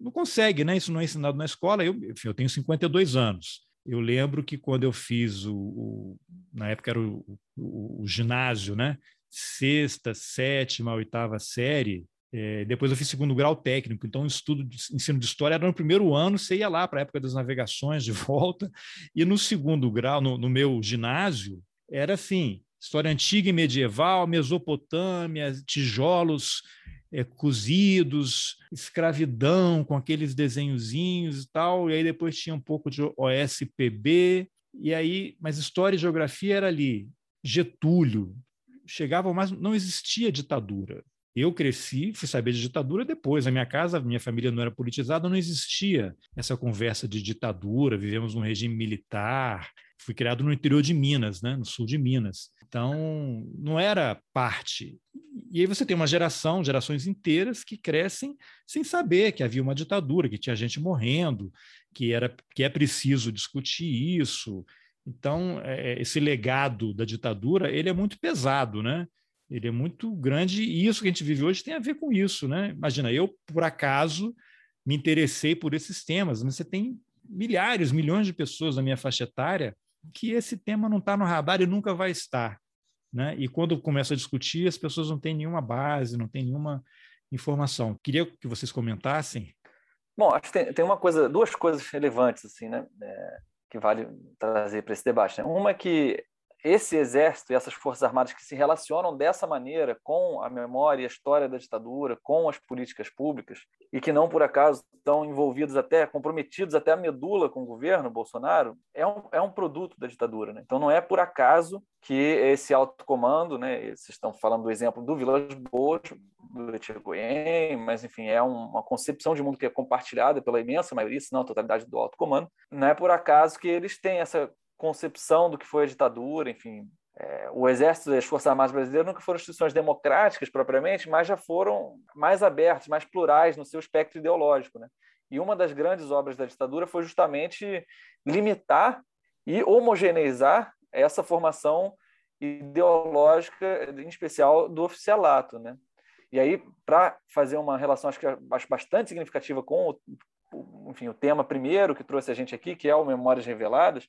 não consegue, né? Isso não é ensinado na escola. Eu, enfim, eu tenho 52 anos. Eu lembro que quando eu fiz o, o na época era o, o, o, ginásio, né? Sexta, sétima, oitava série. É, depois eu fiz segundo grau técnico, então o estudo de ensino de história era no primeiro ano, você ia lá para a época das navegações de volta, e no segundo grau, no, no meu ginásio, era assim: história antiga e medieval, Mesopotâmia, tijolos é, cozidos, escravidão com aqueles desenhozinhos e tal, e aí depois tinha um pouco de OSPB, e aí, mas história e geografia era ali, Getúlio, chegava mais, não existia ditadura. Eu cresci, fui saber de ditadura depois. Na minha casa, minha família não era politizada, não existia essa conversa de ditadura. Vivemos num regime militar. Fui criado no interior de Minas, né, no sul de Minas. Então, não era parte. E aí você tem uma geração, gerações inteiras que crescem sem saber que havia uma ditadura, que tinha gente morrendo, que era que é preciso discutir isso. Então, é, esse legado da ditadura, ele é muito pesado, né? Ele é muito grande e isso que a gente vive hoje tem a ver com isso, né? Imagina, eu, por acaso, me interessei por esses temas, mas você tem milhares, milhões de pessoas na minha faixa etária que esse tema não está no radar e nunca vai estar. Né? E quando começa a discutir, as pessoas não têm nenhuma base, não têm nenhuma informação. Queria que vocês comentassem. Bom, acho que tem, tem uma coisa, duas coisas relevantes assim, né, é, que vale trazer para esse debate. Né? Uma é que esse exército e essas forças armadas que se relacionam dessa maneira com a memória e a história da ditadura, com as políticas públicas, e que não por acaso estão envolvidos até, comprometidos até a medula com o governo Bolsonaro, é um, é um produto da ditadura. Né? Então não é por acaso que esse alto comando, né, vocês estão falando do exemplo do Vilas Boas, do Etigoyen, mas enfim, é uma concepção de mundo que é compartilhada pela imensa maioria, se não a totalidade do alto comando. Não é por acaso que eles têm essa concepção do que foi a ditadura, enfim. É, o Exército e as Forças Armadas Brasileiras nunca foram instituições democráticas propriamente, mas já foram mais abertas, mais plurais no seu espectro ideológico. Né? E uma das grandes obras da ditadura foi justamente limitar e homogeneizar essa formação ideológica, em especial do oficialato. Né? E aí, para fazer uma relação, acho que acho bastante significativa com o, enfim, o tema primeiro que trouxe a gente aqui, que é o Memórias Reveladas,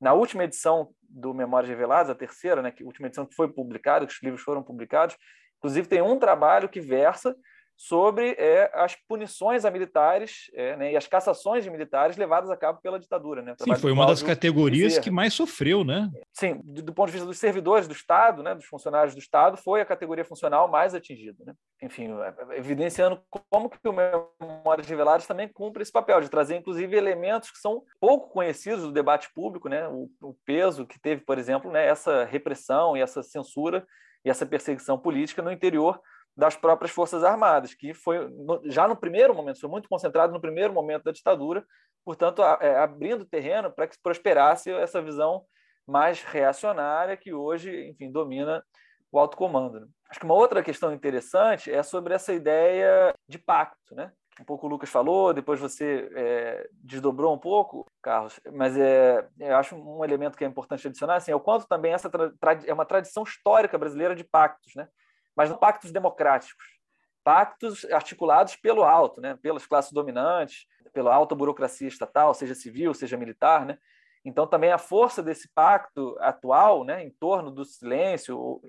na última edição do Memórias Reveladas, a terceira, né, que última edição que foi publicada, que os livros foram publicados, inclusive tem um trabalho que versa sobre é, as punições a militares é, né, e as cassações de militares levadas a cabo pela ditadura. Né? Sim, foi uma das categorias que mais sofreu, né? Sim, do, do, ponto de vista dos servidores do Estado, né, dos funcionários do Estado, foi a categoria funcional mais atingida. Né? Enfim, é, evidenciando como que o Memórias Reveladas também cumpre esse papel de trazer, inclusive, elementos que são pouco conhecidos do debate público, né? o, o peso que teve, por exemplo, né, essa repressão e essa censura e essa perseguição política no interior das próprias Forças Armadas, que foi já no primeiro momento, foi muito concentrado no primeiro momento da ditadura, portanto, é, abrindo terreno para que prosperasse essa visão mais reacionária que hoje, enfim, domina o alto comando. Né? Acho que uma outra questão interessante é sobre essa ideia de pacto, né? Um pouco o Lucas falou, depois você é, desdobrou um pouco, Carlos, mas é, eu acho um elemento que é importante adicionar, assim, é o quanto também essa é uma tradição histórica brasileira de pactos, né? Mas não pactos democráticos, pactos articulados pelo alto, né, pelas classes dominantes, pela alta burocracia estatal, seja civil, seja militar, né? Então também a força desse pacto atual, né, em torno do silêncio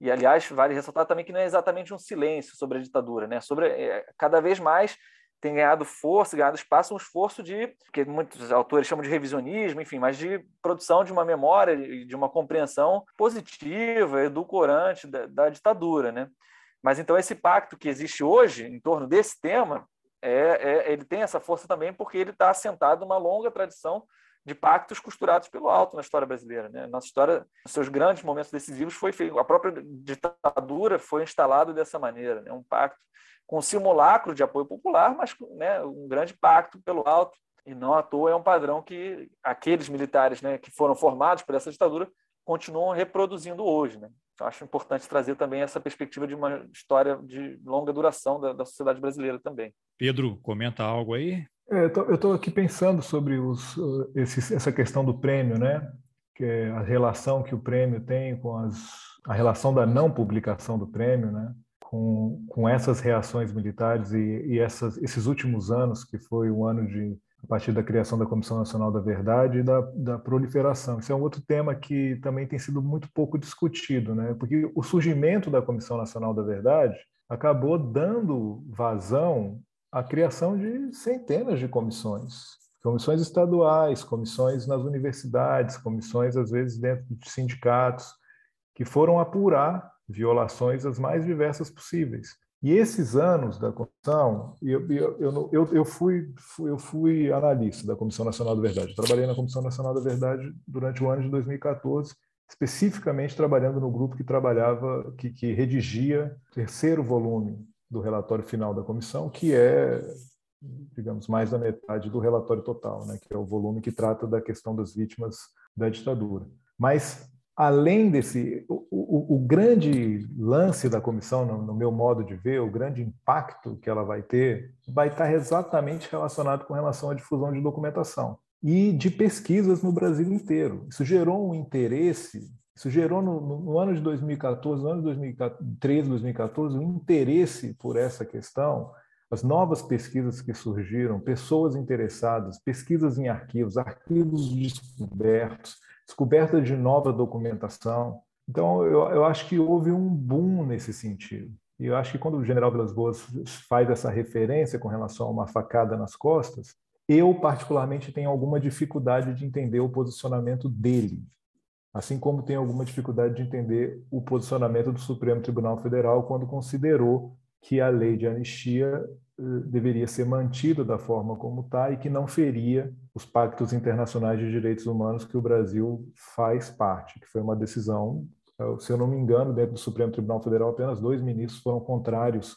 e aliás vale ressaltar também que não é exatamente um silêncio sobre a ditadura, né? Sobre é, cada vez mais tem ganhado força, ganhado espaço, um esforço de, que muitos autores chamam de revisionismo, enfim, mas de produção de uma memória e de uma compreensão positiva, edulcorante da, da, ditadura, né? Mas então esse pacto que existe hoje em torno desse tema, é, é ele tem essa força também porque ele está assentado numa longa tradição de pactos costurados pelo alto na história brasileira. Né? Nossa história, seus grandes momentos decisivos, foi feito. A própria ditadura foi instalada dessa maneira, né? um pacto com simulacro de apoio popular, mas né, um grande pacto pelo alto. E não à toa é um padrão que aqueles militares né, que foram formados por essa ditadura continuam reproduzindo hoje. Né? Então, acho importante trazer também essa perspectiva de uma história de longa duração da, da sociedade brasileira também. Pedro, comenta algo aí? É, eu estou aqui pensando sobre os, uh, esse, essa questão do prêmio, né? que é a relação que o prêmio tem com as, a relação da não publicação do prêmio, né? com, com essas reações militares e, e essas, esses últimos anos, que foi o ano de a partir da criação da Comissão Nacional da Verdade e da, da, proliferação. Isso é um outro tema que também tem sido muito pouco discutido, né? porque o surgimento da Comissão Nacional da Verdade acabou dando vazão à criação de centenas de comissões. Comissões estaduais, comissões nas universidades, comissões, às vezes, dentro de sindicatos, que foram apurar violações as mais diversas possíveis. E esses anos da comissão, eu, eu, eu, eu, fui, eu fui analista da Comissão Nacional da Verdade. trabalhei na Comissão Nacional da Verdade durante o ano de 2014, especificamente trabalhando no grupo que trabalhava, que, que redigia o terceiro volume do relatório final da comissão, que é, digamos, mais da metade do relatório total, né, que é o volume que trata da questão das vítimas da ditadura. Mas além desse, o, o, o, grande lance da comissão, no, no, meu modo de ver, o grande impacto que ela vai ter, vai estar exatamente relacionado com relação à difusão de documentação e de pesquisas no Brasil inteiro. Isso gerou um interesse, isso gerou no, no, no ano de 2014, no ano de 2013, 2014, um interesse por essa questão, as novas pesquisas que surgiram, pessoas interessadas, pesquisas em arquivos, arquivos descobertos, descoberta de nova documentação. Então, eu, eu acho que houve um boom nesse sentido. E eu acho que quando o general Vilas Boas faz essa referência com relação a uma facada nas costas, eu, particularmente, tenho alguma dificuldade de entender o posicionamento dele, assim como tenho alguma dificuldade de entender o posicionamento do Supremo Tribunal Federal quando considerou que a lei de anistia eh, deveria ser mantida da forma como está e que não feria os pactos internacionais de direitos humanos que o Brasil faz parte, que foi uma decisão, eh, se eu não me engano, dentro do Supremo Tribunal Federal, apenas dois ministros foram contrários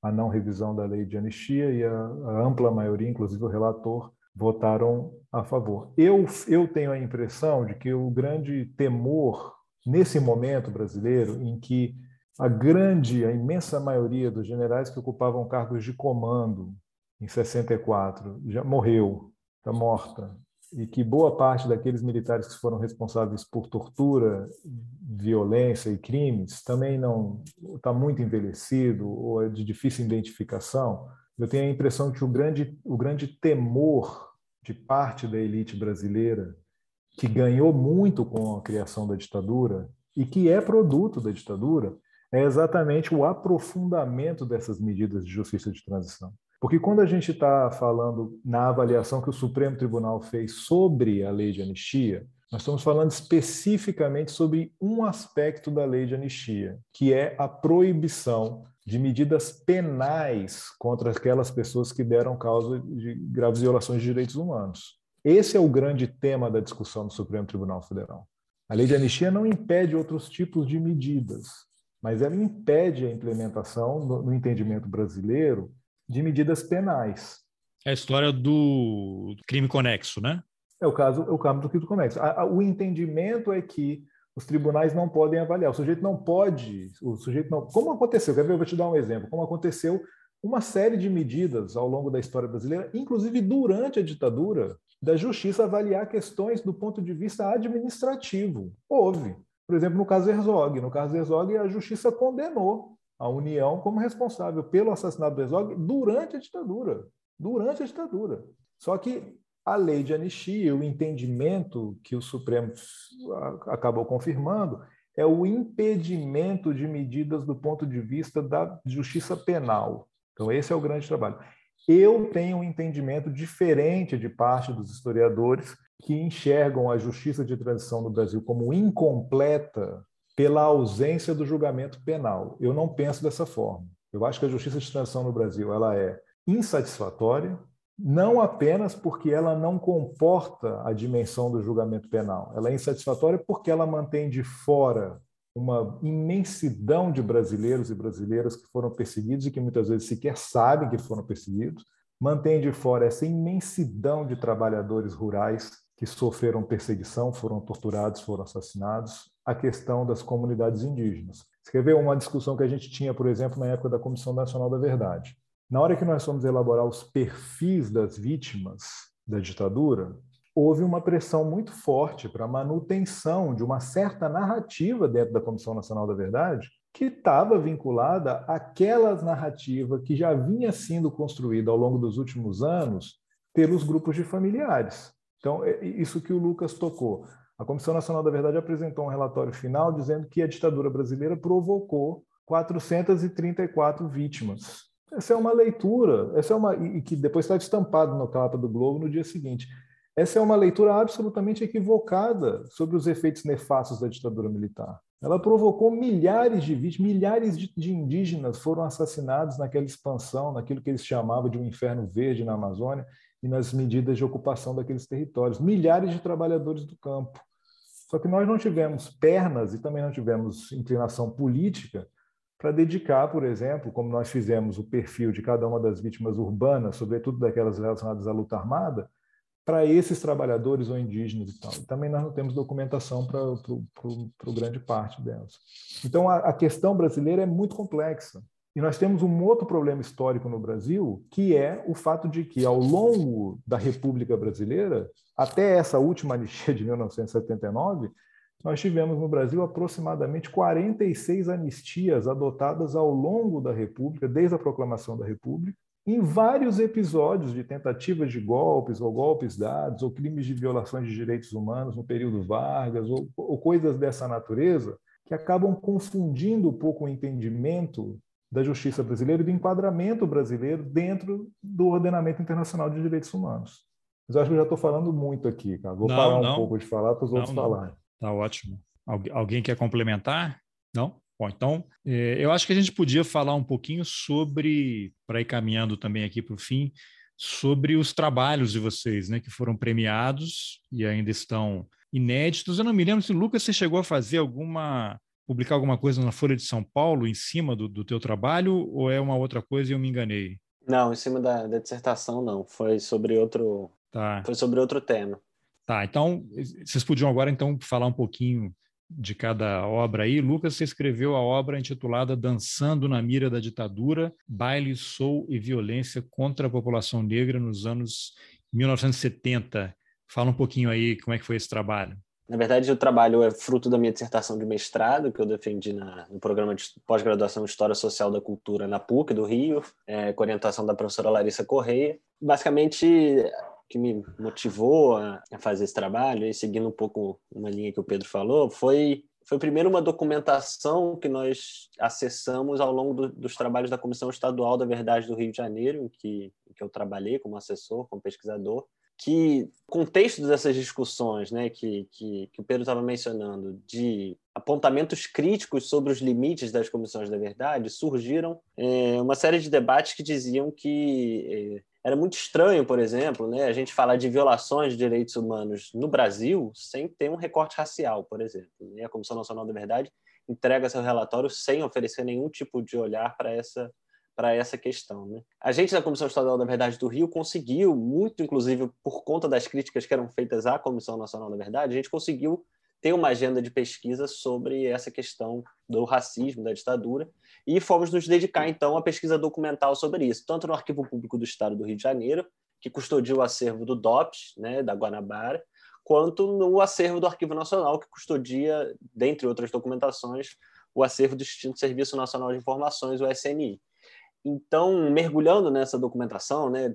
à não revisão da lei de anistia e a ampla maioria, inclusive o relator, votaram a favor. Eu, eu tenho a impressão de que o grande temor nesse momento brasileiro em que a grande, a imensa maioria dos generais que ocupavam cargos de comando em 64 já morreu, está morta, e que boa parte daqueles militares que foram responsáveis por tortura, violência e crimes também não está muito envelhecido ou é de difícil identificação. Eu tenho a impressão que o grande, o grande temor de parte da elite brasileira, que ganhou muito com a criação da ditadura e que é produto da ditadura, é exatamente o aprofundamento dessas medidas de justiça de transição. Porque quando a gente está falando na avaliação que o Supremo Tribunal fez sobre a lei de anistia, nós estamos falando especificamente sobre um aspecto da lei de anistia, que é a proibição de medidas penais contra aquelas pessoas que deram causa de graves violações de direitos humanos. Esse é o grande tema da discussão do Supremo Tribunal Federal. A lei de anistia não impede outros tipos de medidas, mas ela impede a implementação, no, no entendimento brasileiro, de medidas penais. É a história do crime conexo, né? É o caso, é o caso do crime conexo. O entendimento é que os tribunais não podem avaliar. O sujeito não pode, o sujeito não. Como aconteceu? Quer ver? Eu vou te dar um exemplo. Como aconteceu uma série de medidas ao longo da história brasileira, inclusive durante a ditadura, da justiça avaliar questões do ponto de vista administrativo. Houve. Por exemplo, no caso Herzog. No caso Herzog, a justiça condenou a União como responsável pelo assassinato do Herzog durante a ditadura. Durante a ditadura. Só que a lei de anistia, o entendimento que o Supremo acabou confirmando, é o impedimento de medidas do ponto de vista da justiça penal. Então, esse é o grande trabalho. Eu tenho um entendimento diferente de parte dos historiadores que enxergam a justiça de transição no Brasil como incompleta pela ausência do julgamento penal. Eu não penso dessa forma. Eu acho que a justiça de transição no Brasil ela é insatisfatória, não apenas porque ela não comporta a dimensão do julgamento penal. Ela é insatisfatória porque ela mantém de fora uma imensidão de brasileiros e brasileiras que foram perseguidos e que muitas vezes sequer sabem que foram perseguidos, mantém de fora essa imensidão de trabalhadores rurais que sofreram perseguição, foram torturados, foram assassinados, a questão das comunidades indígenas. Ver uma discussão que a gente tinha, por exemplo, na época da Comissão Nacional da Verdade? Na hora que nós fomos elaborar os perfis das vítimas da ditadura, houve uma pressão muito forte para a manutenção de uma certa narrativa dentro da Comissão Nacional da Verdade, que estava vinculada àquelas narrativa que já vinha sendo construída ao longo dos últimos anos pelos grupos de familiares. Então, é isso que o Lucas tocou. A Comissão Nacional da Verdade apresentou um relatório final dizendo que a ditadura brasileira provocou 434 vítimas. Essa é uma leitura, essa é uma e que depois está estampado no capa do Globo no dia seguinte. Essa é uma leitura absolutamente equivocada sobre os efeitos nefastos da ditadura militar. Ela provocou milhares de vítimas, milhares de, indígenas foram assassinados naquela expansão, naquilo que eles chamavam de um inferno verde na Amazônia e nas medidas de ocupação daqueles territórios. Milhares de trabalhadores do campo. Só que nós não tivemos pernas e também não tivemos inclinação política para dedicar, por exemplo, como nós fizemos o perfil de cada uma das vítimas urbanas, sobretudo daquelas relacionadas à luta armada, para esses trabalhadores ou indígenas e tal. E também nós não temos documentação para grande parte delas. Então, a, a questão brasileira é muito complexa. E nós temos um outro problema histórico no Brasil, que é o fato de que, ao longo da República Brasileira, até essa última anistia de 1979, nós tivemos no Brasil aproximadamente 46 anistias adotadas ao longo da República, desde a proclamação da República, em vários episódios de tentativas de golpes, ou golpes dados, ou crimes de violações de direitos humanos no período Vargas, ou, ou coisas dessa natureza, que acabam confundindo um pouco o entendimento da justiça brasileira e do enquadramento brasileiro dentro do ordenamento internacional de direitos humanos. Mas eu acho que eu já estou falando muito aqui, cara. Vou não, parar não. um pouco de falar para os outros falarem. Tá ótimo. Algu alguém quer complementar? Não? Bom, então, eh, eu acho que a gente podia falar um pouquinho sobre, para ir caminhando também aqui para o fim, sobre os trabalhos de vocês, né, que foram premiados e ainda estão inéditos. Eu não me lembro se, Lucas, você chegou a fazer alguma publicar alguma coisa na Folha de São Paulo em cima do, do teu trabalho ou é uma outra coisa e eu me enganei? Não, em cima da, da dissertação não, foi sobre outro, tá. foi sobre outro tema. Tá, então vocês podiam agora então falar um pouquinho de cada obra aí. Lucas, você escreveu a obra intitulada Dançando na Mira da Ditadura, Baile, Soul e Violência contra a População Negra nos anos 1970. Fala um pouquinho aí como é que foi esse trabalho. Na verdade, o trabalho é fruto da minha dissertação de mestrado, que eu defendi na, no programa de pós-graduação em História Social da Cultura na PUC do Rio, é, com orientação da professora Larissa Correia. Basicamente, que me motivou a, fazer esse trabalho, e seguindo um pouco uma linha que o Pedro falou, foi foi primeiro uma documentação que nós acessamos ao longo do, dos trabalhos da Comissão Estadual da Verdade do Rio de Janeiro, em que, em que eu trabalhei como assessor, como pesquisador, que contexto dessas discussões, né, que, que, que o Pedro estava mencionando, de apontamentos críticos sobre os limites das comissões da verdade, surgiram é, uma série de debates que diziam que é, era muito estranho, por exemplo, né, a gente falar de violações de direitos humanos no Brasil sem ter um recorte racial, por exemplo. E a Comissão Nacional da Verdade entrega seu relatório sem oferecer nenhum tipo de olhar para essa para essa questão. Né? A gente da Comissão Estadual da Verdade do Rio conseguiu, muito inclusive por conta das críticas que eram feitas à Comissão Nacional da Verdade, a gente conseguiu ter uma agenda de pesquisa sobre essa questão do racismo, da ditadura, e fomos nos dedicar, então, à pesquisa documental sobre isso, tanto no Arquivo Público do Estado do Rio de Janeiro, que custodia o acervo do DOPS, né, da Guanabara, quanto no acervo do Arquivo Nacional, que custodia, dentre outras documentações, o acervo do Instituto Serviço Nacional de Informações, o SNI. Então, mergulhando nessa documentação, né,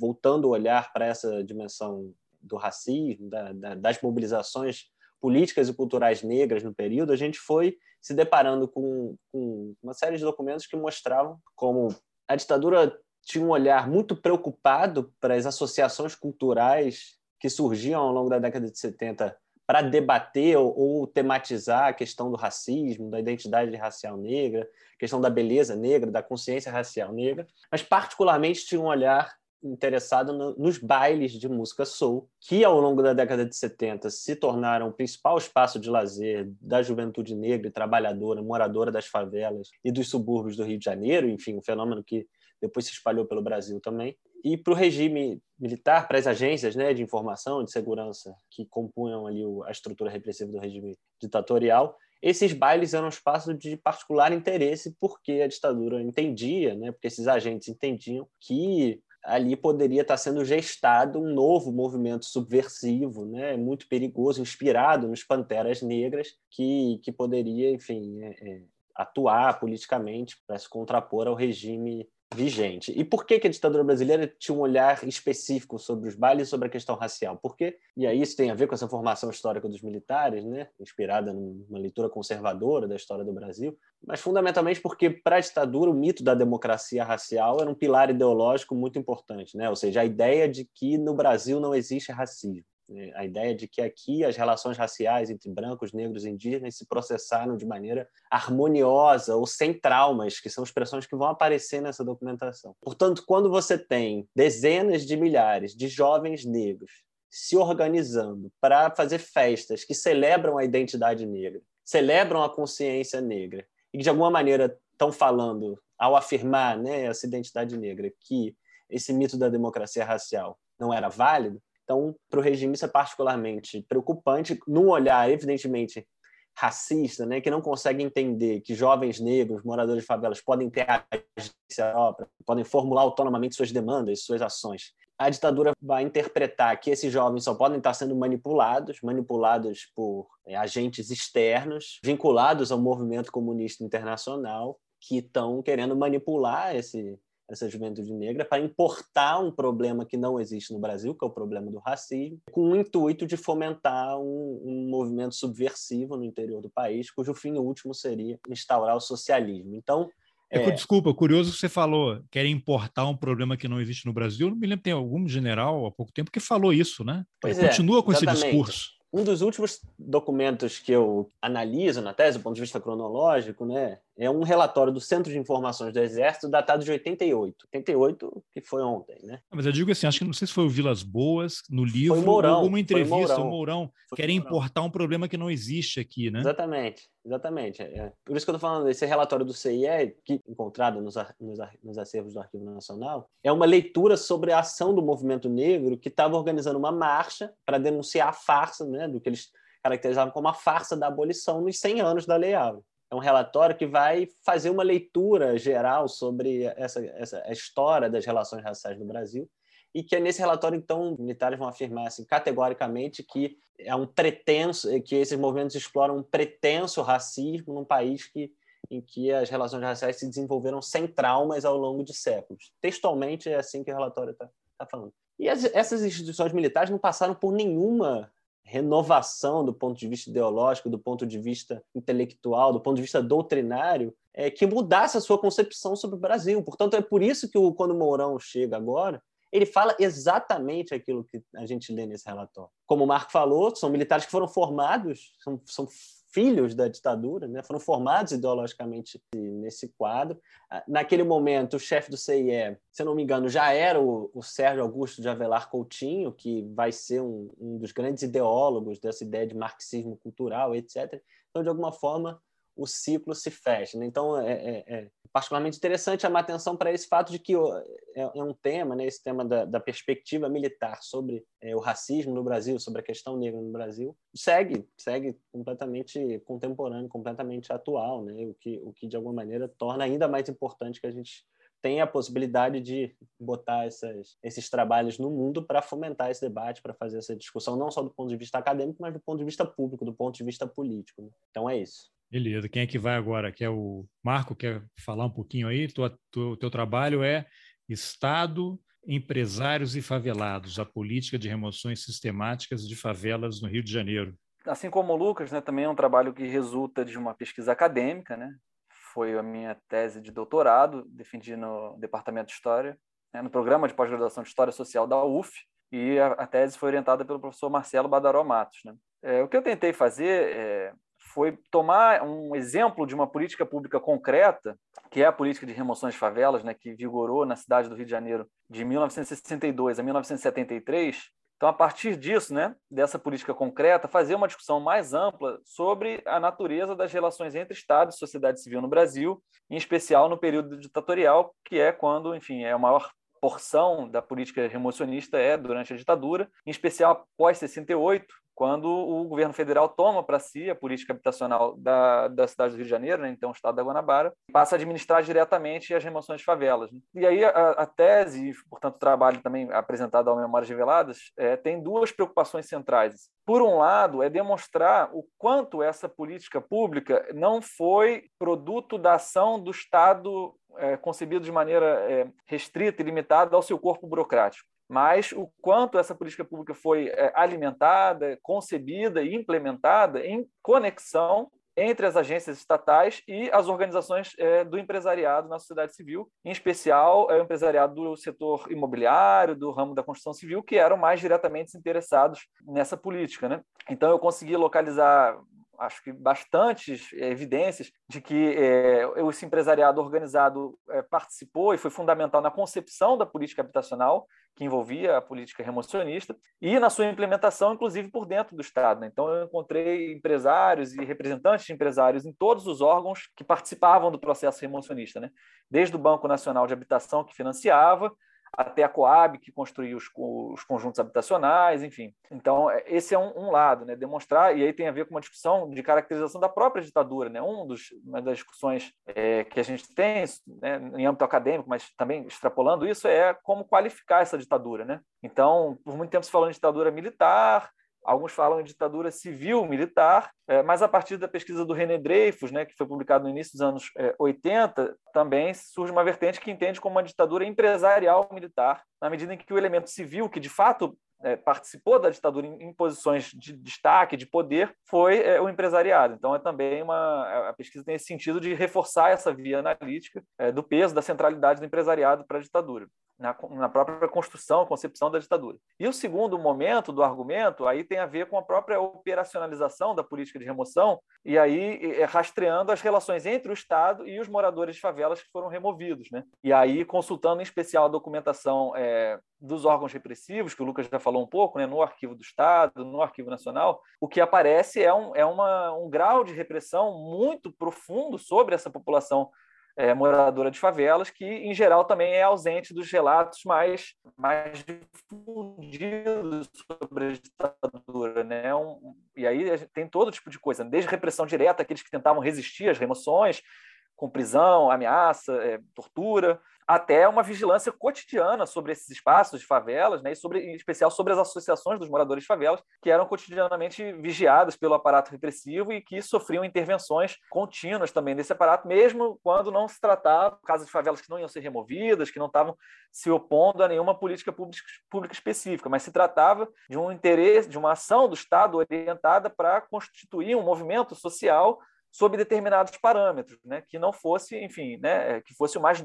voltando o olhar para essa dimensão do racismo, da, da, das mobilizações políticas e culturais negras no período, a gente foi se deparando com, com uma série de documentos que mostravam como a ditadura tinha um olhar muito preocupado para as associações culturais que surgiam ao longo da década de 70 para debater ou, ou, tematizar a questão do racismo, da identidade racial negra, questão da beleza negra, da consciência racial negra, mas particularmente tinha um olhar interessado no, nos bailes de música soul, que ao longo da década de 70 se tornaram o principal espaço de lazer da juventude negra e trabalhadora, moradora das favelas e dos subúrbios do Rio de Janeiro, enfim, um fenômeno que depois se espalhou pelo Brasil também. E para o regime militar, para as agências né, de informação, de segurança que compunham ali a estrutura repressiva do regime ditatorial, esses bailes eram um espaço de particular interesse porque a ditadura entendia, né, porque esses agentes entendiam que ali poderia estar sendo gestado um novo movimento subversivo, né, muito perigoso, inspirado nos Panteras Negras, que, que poderia, enfim, é, é, atuar politicamente para se contrapor ao regime vigente. E por que, que a ditadura brasileira tinha um olhar específico sobre os bailes e sobre a questão racial? Porque, e aí isso tem a ver com essa formação histórica dos militares, né? inspirada numa leitura conservadora da história do Brasil, mas fundamentalmente porque, para a ditadura, o mito da democracia racial era um pilar ideológico muito importante, né? ou seja, a ideia de que no Brasil não existe racismo. É, a ideia de que aqui as relações raciais entre brancos, negros e indígenas se processaram de maneira harmoniosa ou sem traumas, que são expressões que vão aparecer nessa documentação. Portanto, quando você tem dezenas de milhares de jovens negros se organizando para fazer festas que celebram a identidade negra, celebram a consciência negra, e que de alguma maneira estão falando, ao afirmar né, essa identidade negra, que esse mito da democracia racial não era válido, então, para o regime, isso é particularmente preocupante, num olhar, evidentemente, racista, né, que não consegue entender que jovens negros, moradores de favelas, podem ter agência própria, podem formular autonomamente suas demandas, suas ações. A ditadura vai interpretar que esses jovens só podem estar sendo manipulados, manipulados por é, agentes externos, vinculados ao movimento comunista internacional, que estão querendo manipular esse, essa juventude negra para importar um problema que não existe no Brasil, que é o problema do racismo, com o intuito de fomentar um, um movimento subversivo no interior do país, cujo fim último seria instaurar o socialismo. Então, é, é... Desculpa, curioso que você falou, querem importar um problema que não existe no Brasil. Não me lembro, tem algum general há pouco tempo que falou isso, né? Pois Continua é, com esse discurso. Um dos últimos documentos que eu analiso na tese, do ponto de vista cronológico, né, é um relatório do Centro de Informações do Exército datado de 88. 88, que foi ontem, né? Mas eu digo assim, acho que não sei se foi o Vilas Boas, no livro, foi Mourão, ou alguma entrevista, foi Mourão, o Mourão, querem importar um problema que não existe aqui, né? Exatamente, exatamente. É. Por isso que eu estou falando, esse relatório do CIE, que encontrado nos, nos, nos acervos do Arquivo Nacional, é uma leitura sobre a ação do movimento negro que estava organizando uma marcha para denunciar a farsa, né, do que eles caracterizavam como a farsa da abolição nos 100 anos da Lei Áurea é um relatório que vai fazer uma leitura geral sobre essa, essa a história das relações raciais no Brasil e que nesse relatório então militares vão afirmar assim categoricamente que é um pretenso que esses movimentos exploram um pretenso racismo num país que em que as relações raciais se desenvolveram sem traumas ao longo de séculos. Textualmente é assim que o relatório está tá falando. E as, essas instituições militares não passaram por nenhuma renovação do ponto de vista ideológico, do ponto de vista intelectual, do ponto de vista doutrinário, é, que mudasse a sua concepção sobre o Brasil. Portanto, é por isso que o, quando o Mourão chega agora, ele fala exatamente aquilo que a gente lê nesse relatório. Como o Marco falou, são militares que foram formados, são, são filhos da ditadura, né? foram formados ideologicamente nesse quadro. Ah, naquele momento, o chefe do CIE, se não me engano, já era o, o Sérgio Augusto de Avelar Coutinho, que vai ser um, um, dos grandes ideólogos dessa ideia de marxismo cultural, etc. Então, de alguma forma, o ciclo se fecha. Né? Então, é, é, é, particularmente interessante chamar atenção para esse fato de que é, é um tema, né, esse tema da, da perspectiva militar sobre é, o racismo no Brasil, sobre a questão negra no Brasil, segue, segue completamente contemporâneo, completamente atual, né, o, que, o que de alguma maneira torna ainda mais importante que a gente tenha a possibilidade de botar essas, esses trabalhos no mundo para fomentar esse debate, para fazer essa discussão, não só do ponto de vista acadêmico, mas do ponto de vista público, do ponto de vista político. Né? Então é isso. Beleza. Quem é que vai agora? Quer o Marco? Quer falar um pouquinho aí? O teu trabalho é Estado, Empresários e Favelados, a política de remoções sistemáticas de favelas no Rio de Janeiro. Assim como o Lucas, né, também é um trabalho que resulta de uma pesquisa acadêmica, né? Foi a minha tese de doutorado, defendi no Departamento de História, né, no programa de pós-graduação de História Social da UF, e a, a, tese foi orientada pelo professor Marcelo Badaró Matos. Né? É, o que eu tentei fazer é, foi tomar um exemplo de uma política pública concreta, que é a política de remoções de favelas, né, que vigorou na cidade do Rio de Janeiro de 1962 a 1973. Então, a partir disso, né, dessa política concreta, fazer uma discussão mais ampla sobre a natureza das relações entre Estado e sociedade civil no Brasil, em especial no período ditatorial, que é quando, enfim, é a maior porção da política remocionista é durante a ditadura, em especial pós 68, quando o governo federal toma para si a política habitacional da, da cidade do Rio de Janeiro, né, então o estado da Guanabara, passa a administrar diretamente as remoções de favelas. Né. E aí a, a tese, portanto o trabalho também apresentado ao Memórias Reveladas, é, tem duas preocupações centrais. Por um lado, é demonstrar o quanto essa política pública não foi produto da ação do Estado é, concebido de maneira é, restrita e limitada ao seu corpo burocrático mas o quanto essa política pública foi é, alimentada, concebida e implementada em conexão entre as agências estatais e as organizações é, do empresariado na sociedade civil, em especial é, o empresariado do setor imobiliário, do ramo da construção civil, que eram mais diretamente interessados nessa política. Né? Então, eu consegui localizar acho que bastantes evidências de que é, esse empresariado organizado é, participou e foi fundamental na concepção da política habitacional, que envolvia a política remocionista, e na sua implementação, inclusive por dentro do Estado. Né? Então, eu encontrei empresários e representantes de empresários em todos os órgãos que participavam do processo remocionista, né? desde o Banco Nacional de Habitação, que financiava, até a Coab, que construiu os, os, conjuntos habitacionais, enfim. Então, é, esse é um, um, lado, né? demonstrar, e aí tem a ver com uma discussão de caracterização da própria ditadura. Né? Um dos, uma das discussões é, que a gente tem né, em âmbito acadêmico, mas também extrapolando isso, é como qualificar essa ditadura. Né? Então, por muito tempo se falou em ditadura militar, Alguns falam em ditadura civil-militar, é, mas a partir da pesquisa do René Dreyfus, né, que foi publicado no início dos anos 80, é, também surge uma vertente que entende como uma ditadura empresarial-militar, na medida em que o elemento civil, que de fato é, participou da ditadura em, em, posições de destaque, de poder, foi é, o empresariado. Então, é também uma. A pesquisa tem esse sentido de reforçar essa via analítica é, do peso, da centralidade do empresariado para a ditadura na, na, própria construção, concepção da ditadura. E o segundo momento do argumento aí tem a ver com a própria operacionalização da política de remoção e aí é, rastreando as relações entre o Estado e os moradores de favelas que foram removidos, né? E aí consultando em especial a documentação é, dos órgãos repressivos, que o Lucas já falou um pouco, né, no Arquivo do Estado, no Arquivo Nacional, o que aparece é um, é uma, um grau de repressão muito profundo sobre essa população é, moradora de favelas, que em geral também é ausente dos relatos mais, mais difundidos sobre a ditadura. Né? Um, e aí tem todo tipo de coisa, desde repressão direta, aqueles que tentavam resistir às remoções, com prisão, ameaça, é, tortura, até uma vigilância cotidiana sobre esses espaços de favelas, né, e sobre, em especial sobre as associações dos moradores de favelas, que eram cotidianamente vigiadas pelo aparato repressivo e que sofriam intervenções contínuas também desse aparato, mesmo quando não se tratava casas de favelas que não iam ser removidas, que não estavam se opondo a nenhuma política pública, pública específica, mas se tratava de um interesse, de uma ação do Estado orientada para constituir um movimento social sob determinados parâmetros, né, que não fosse, enfim, né, que fosse o mais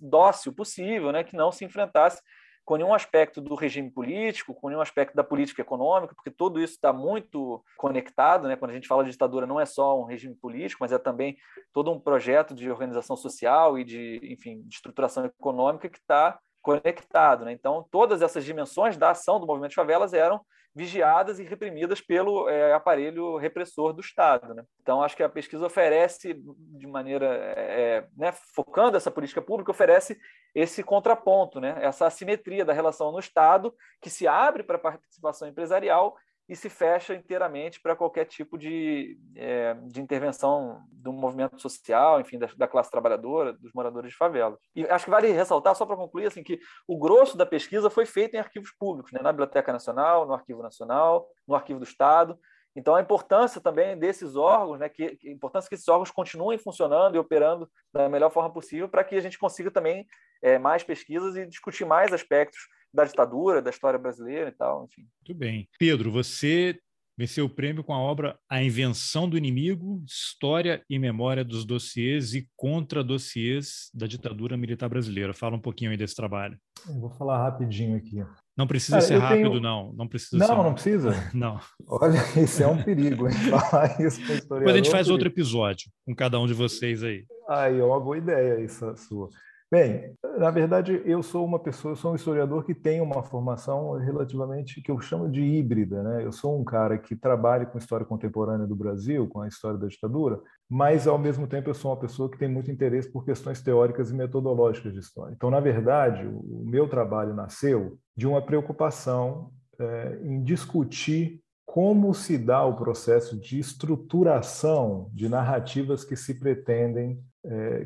dócil possível, né, que não se enfrentasse com nenhum aspecto do regime político, com nenhum aspecto da política econômica, porque tudo isso está muito conectado. Né? Quando a gente fala de ditadura, não é só um regime político, mas é também todo um projeto de organização social e de, enfim, de estruturação econômica que está conectado. Né? Então, todas essas dimensões da ação do movimento de favelas eram vigiadas e reprimidas pelo é, aparelho repressor do Estado. Né? Então, acho que a pesquisa oferece, de maneira, é, né, focando essa política pública, oferece esse contraponto, né? essa assimetria da relação no Estado, que se abre para a participação empresarial e se fecha inteiramente para qualquer tipo de, é, de intervenção do movimento social, enfim, da, da, classe trabalhadora, dos moradores de favelas. E acho que vale ressaltar, só para concluir, assim, que o grosso da pesquisa foi feito em arquivos públicos, né, na Biblioteca Nacional, no Arquivo Nacional, no Arquivo do Estado. Então, a importância também desses órgãos, né, que, a importância que esses órgãos continuem funcionando e operando da melhor forma possível para que a gente consiga também é, mais pesquisas e discutir mais aspectos da ditadura, da história brasileira e tal, enfim. Muito bem. Pedro, você venceu o prêmio com a obra A Invenção do Inimigo, História e Memória dos Dossiês e Contra-Dossiês da Ditadura Militar Brasileira. Fala um pouquinho aí desse trabalho. Eu vou falar rapidinho aqui. Não precisa Cara, ser rápido, tenho... não. Não precisa Não, ser... não precisa? não. Olha, isso é um perigo, hein? Falar isso com historiador. Depois a gente faz outro episódio com cada um de vocês aí. Aí, é uma boa ideia isso sua. Bem, na verdade, eu sou uma pessoa, eu sou um historiador que tem uma formação relativamente que eu chamo de híbrida, né? Eu sou um cara que trabalha com história contemporânea do Brasil, com a história da ditadura, mas ao mesmo tempo eu sou uma pessoa que tem muito interesse por questões teóricas e metodológicas de história. Então, na verdade, o meu trabalho nasceu de uma preocupação é, em discutir como se dá o processo de estruturação de narrativas que se pretendem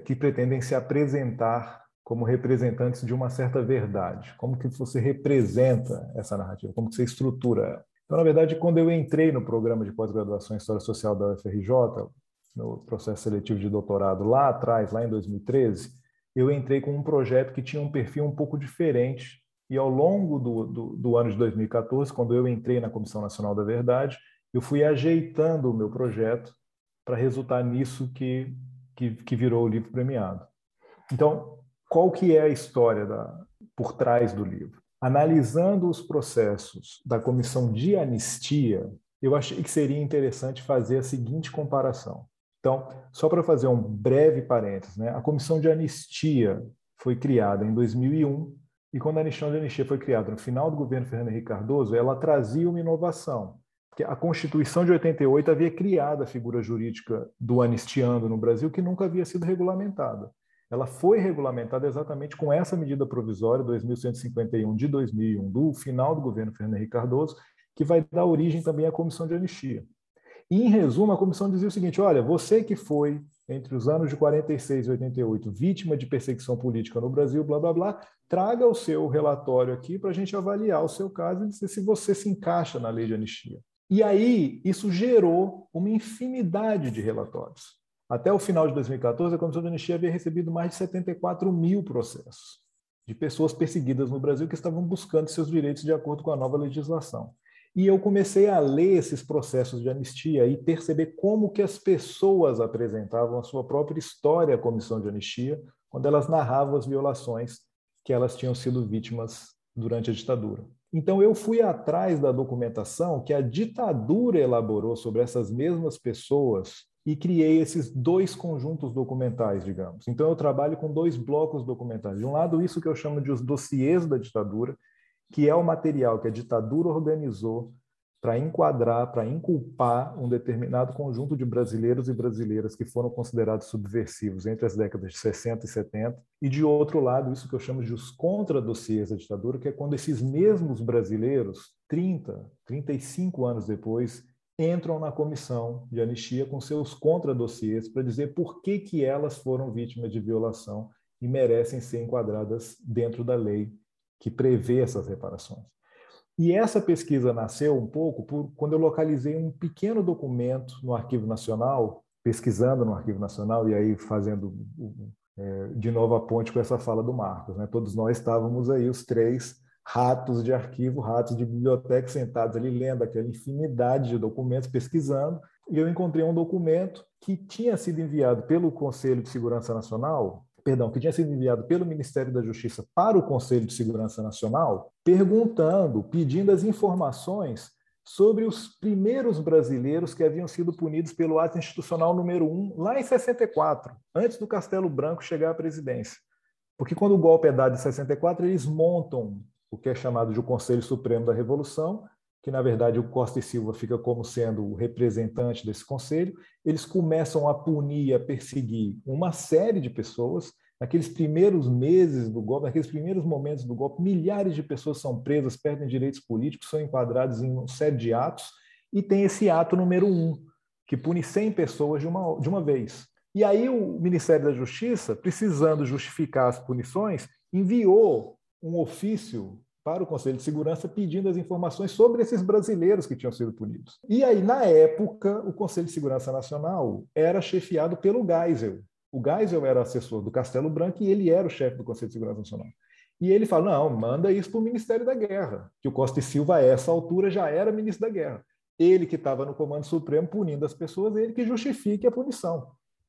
que pretendem se apresentar como representantes de uma certa verdade. Como que você representa essa narrativa? Como que você estrutura ela? Então, na verdade, quando eu entrei no programa de pós-graduação em História Social da UFRJ, no processo seletivo de doutorado lá atrás, lá em 2013, eu entrei com um projeto que tinha um perfil um pouco diferente. E ao longo do, do, do ano de 2014, quando eu entrei na Comissão Nacional da Verdade, eu fui ajeitando o meu projeto para resultar nisso que que, que virou o livro premiado. Então, qual que é a história da, por trás do livro? Analisando os processos da comissão de anistia, eu achei que seria interessante fazer a seguinte comparação. Então, só para fazer um breve parênteses, né? a comissão de anistia foi criada em 2001 e quando a comissão de anistia foi criada no final do governo Fernando Henrique Cardoso, ela trazia uma inovação que a Constituição de 88 havia criado a figura jurídica do anistiando no Brasil, que nunca havia sido regulamentada. Ela foi regulamentada exatamente com essa medida provisória 2151 de 2001, do final do governo Fernando Henrique Cardoso, que vai dar origem também à comissão de anistia. E, em resumo, a comissão dizia o seguinte: olha, você que foi, entre os anos de 46 e 88, vítima de perseguição política no Brasil, blá, blá, blá, traga o seu relatório aqui para a gente avaliar o seu caso e dizer se você se encaixa na lei de anistia. E aí, isso gerou uma infinidade de relatórios. Até o final de 2014, a Comissão de Anistia havia recebido mais de 74 mil processos de pessoas perseguidas no Brasil que estavam buscando seus direitos de acordo com a nova legislação. E eu comecei a ler esses processos de anistia e perceber como que as pessoas apresentavam a sua própria história à comissão de anistia quando elas narravam as violações que elas tinham sido vítimas durante a ditadura. Então, eu fui atrás da documentação que a ditadura elaborou sobre essas mesmas pessoas e criei esses dois conjuntos documentais, digamos. Então, eu trabalho com dois blocos documentais. De um lado, isso que eu chamo de os dossiês da ditadura, que é o material que a ditadura organizou para enquadrar, para inculpar um determinado conjunto de brasileiros e brasileiras que foram considerados subversivos entre as décadas de 60 e 70, e de outro lado, isso que eu chamo de os contra-dossiês da ditadura, que é quando esses mesmos brasileiros, 30, 35 anos depois, entram na comissão de anistia com seus contra-dossiês para dizer por que, que elas foram vítimas de violação e merecem ser enquadradas dentro da lei que prevê essas reparações. E essa pesquisa nasceu um pouco por quando eu localizei um pequeno documento no Arquivo Nacional, pesquisando no Arquivo Nacional e aí fazendo é, de novo a ponte com essa fala do Marcos. Né? Todos nós estávamos aí, os três ratos de arquivo, ratos de biblioteca, sentados ali lendo aquela infinidade de documentos, pesquisando, e eu encontrei um documento que tinha sido enviado pelo Conselho de Segurança Nacional, perdão, que tinha sido enviado pelo Ministério da Justiça para o Conselho de Segurança Nacional, perguntando, pedindo as informações sobre os primeiros brasileiros que haviam sido punidos pelo ato institucional número 1, lá em 64, antes do Castelo Branco chegar à presidência. Porque quando o golpe é dado em 64, eles montam o que é chamado de o Conselho Supremo da Revolução, que na verdade o Costa e Silva fica como sendo o representante desse conselho, eles começam a punir, a perseguir uma série de pessoas. Naqueles primeiros meses do golpe, naqueles primeiros momentos do golpe, milhares de pessoas são presas, perdem direitos políticos, são enquadrados em uma série de atos, e tem esse ato número um, que pune 100 pessoas de uma, de uma vez. E aí o Ministério da Justiça, precisando justificar as punições, enviou um ofício para o Conselho de Segurança pedindo as informações sobre esses brasileiros que tinham sido punidos. E aí, na época, o Conselho de Segurança Nacional era chefiado pelo Geisel. O Geisel era assessor do Castelo Branco e ele era o chefe do Conselho de Segurança Nacional. E ele fala: não, manda isso para o Ministério da Guerra, que o Costa e Silva, a essa altura, já era ministro da Guerra. Ele que estava no Comando Supremo punindo as pessoas, ele que justifique a punição.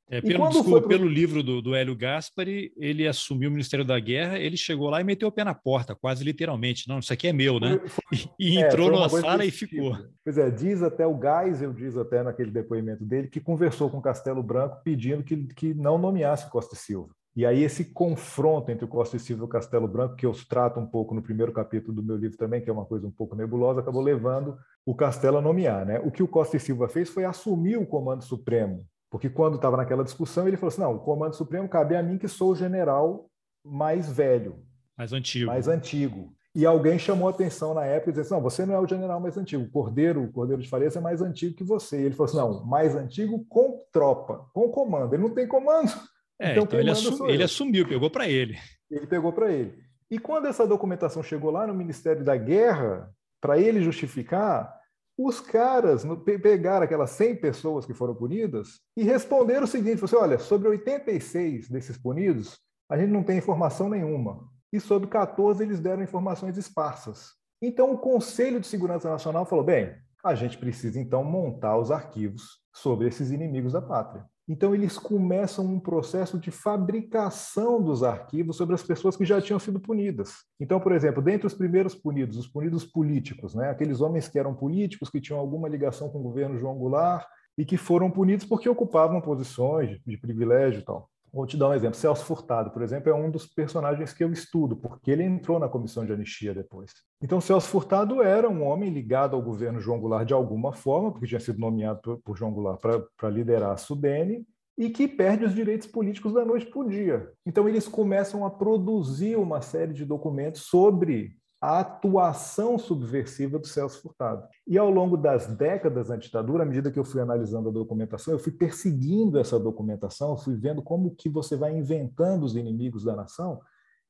É, pelo, desculpa, pro... pelo livro do, do Hélio Gaspari, ele assumiu o Ministério da Guerra, ele chegou lá e meteu o pé na porta, quase literalmente. Não, isso aqui é meu, né? Foi, e, é, entrou numa sala e ficou. Tipo. Pois é, diz até o Geisel, diz até naquele depoimento dele, que conversou com Castelo Branco pedindo que, que não nomeasse Costa e Silva. E aí esse confronto entre o Costa e Silva e o Castelo Branco, que eu trato um pouco no primeiro capítulo do meu livro também, que é uma coisa um pouco nebulosa, acabou levando o Castelo a nomear. Né? O que o Costa e Silva fez foi assumir o comando supremo porque quando estava naquela discussão, ele falou assim: não, o Comando Supremo cabe a mim que sou o general mais velho. Mais antigo. Mais antigo. E alguém chamou atenção na época e disse: assim, não, você não é o general mais antigo. O Cordeiro, o Cordeiro de Farias é mais antigo que você. E ele falou assim: não, mais antigo com tropa, com comando. Ele não tem comando. É, então, então ele, assum, ele assumiu, pegou para ele. Ele pegou para ele. E quando essa documentação chegou lá no Ministério da Guerra, para ele justificar, os caras pegaram aquelas 100 pessoas que foram punidas e responderam o seguinte: assim, olha, sobre 86 desses punidos, a gente não tem informação nenhuma. E sobre 14 eles deram informações esparsas. Então o Conselho de Segurança Nacional falou: bem, a gente precisa então montar os arquivos sobre esses inimigos da pátria. Então, eles começam um processo de fabricação dos arquivos sobre as pessoas que já tinham sido punidas. Então, por exemplo, dentre os primeiros punidos, os punidos políticos, né, aqueles homens que eram políticos, que tinham alguma ligação com o governo João Goulart e que foram punidos porque ocupavam posições de privilégio e tal. Vou te dar um exemplo. Celso Furtado, por exemplo, é um dos personagens que eu estudo, porque ele entrou na comissão de anistia depois. Então, Celso Furtado era um homem ligado ao governo João Goulart de alguma forma, porque tinha sido nomeado por, por João Goulart para liderar a Sudene, e que perde os direitos políticos da noite para o dia. Então, eles começam a produzir uma série de documentos sobre a atuação subversiva do Celso Furtado. E ao longo das décadas da ditadura, à medida que eu fui analisando a documentação, eu fui perseguindo essa documentação, fui vendo como que você vai inventando os inimigos da nação,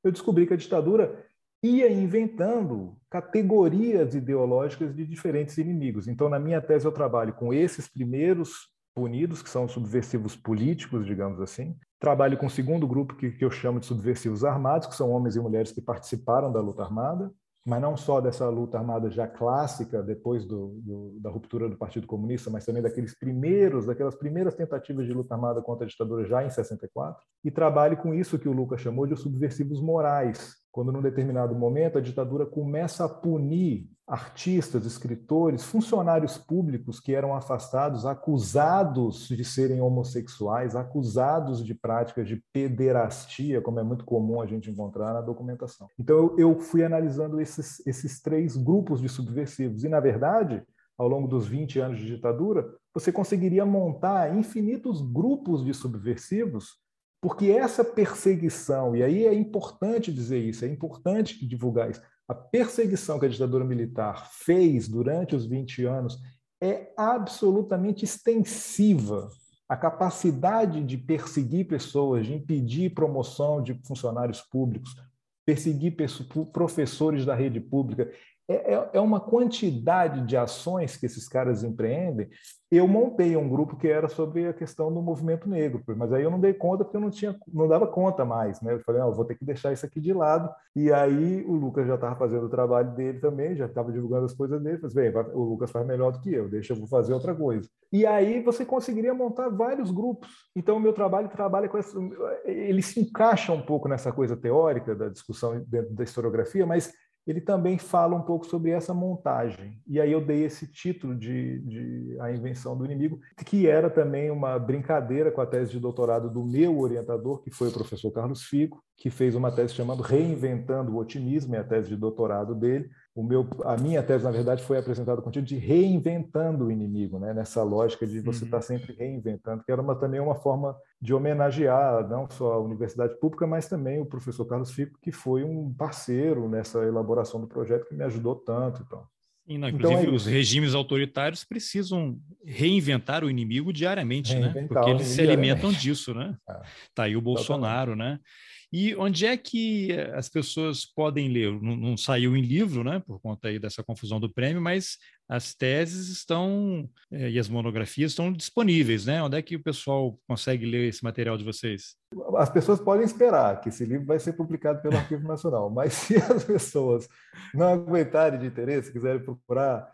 eu descobri que a ditadura ia inventando categorias ideológicas de diferentes inimigos. Então, na minha tese, eu trabalho com esses primeiros punidos, que são subversivos políticos, digamos assim. Trabalho com o segundo grupo, que, que eu chamo de subversivos armados, que são homens e mulheres que participaram da luta armada mas não só dessa luta armada já clássica, depois do, do, da ruptura do Partido Comunista, mas também daqueles primeiros, daquelas primeiras tentativas de luta armada contra a ditadura já em 64, e trabalhe com isso que o Lucas chamou de os subversivos morais, quando num determinado momento a ditadura começa a punir artistas, escritores, funcionários públicos que eram afastados, acusados de serem homossexuais, acusados de práticas de pederastia, como é muito comum a gente encontrar na documentação. Então eu, fui analisando esses, esses três grupos de subversivos, e na verdade, ao longo dos 20 anos de ditadura, você conseguiria montar infinitos grupos de subversivos porque essa perseguição, e aí é importante dizer isso, é importante divulgar isso, a perseguição que a ditadura militar fez durante os 20 anos é absolutamente extensiva. A capacidade de perseguir pessoas, de impedir promoção de funcionários públicos, perseguir professores da rede pública, é, é, é uma quantidade de ações que esses caras empreendem. Eu montei um grupo que era sobre a questão do movimento negro, mas aí eu não dei conta porque eu não tinha, não dava conta mais, né? Eu falei, oh, vou ter que deixar isso aqui de lado. E aí o Lucas já estava fazendo o trabalho dele também, já estava divulgando as coisas dele. Falei, bem, o Lucas faz melhor do que eu, deixa eu vou fazer outra coisa. E aí você conseguiria montar vários grupos. Então o meu trabalho trabalha com essa, ele se encaixa um pouco nessa coisa teórica da discussão dentro da historiografia, mas ele também fala um pouco sobre essa montagem. E aí eu dei esse título de, de, A Invenção do Inimigo, que era também uma brincadeira com a tese de doutorado do meu orientador, que foi o professor Carlos Fico, que fez uma tese chamada Reinventando o Otimismo, é a tese de doutorado dele, o meu, a minha tese, na verdade, foi apresentada contigo de reinventando o inimigo, né? nessa lógica de você estar uhum. tá sempre reinventando, que era uma, também uma forma de homenagear não só a universidade pública, mas também o professor Carlos Fico, que foi um parceiro nessa elaboração do projeto, que me ajudou tanto. Então. Sim, não, inclusive, então é os regimes autoritários precisam reinventar o inimigo diariamente, né? Porque eles se alimentam disso, né? Ah, tá aí o Bolsonaro, né? E onde é que as pessoas podem ler? Não, não, saiu em livro, né, por conta aí dessa confusão do prêmio, mas as teses estão é, e as monografias estão disponíveis, né? Onde é que o pessoal consegue ler esse material de vocês? As pessoas podem esperar que esse livro vai ser publicado pelo Arquivo Nacional, mas se as pessoas não aguentarem de interesse, quiserem procurar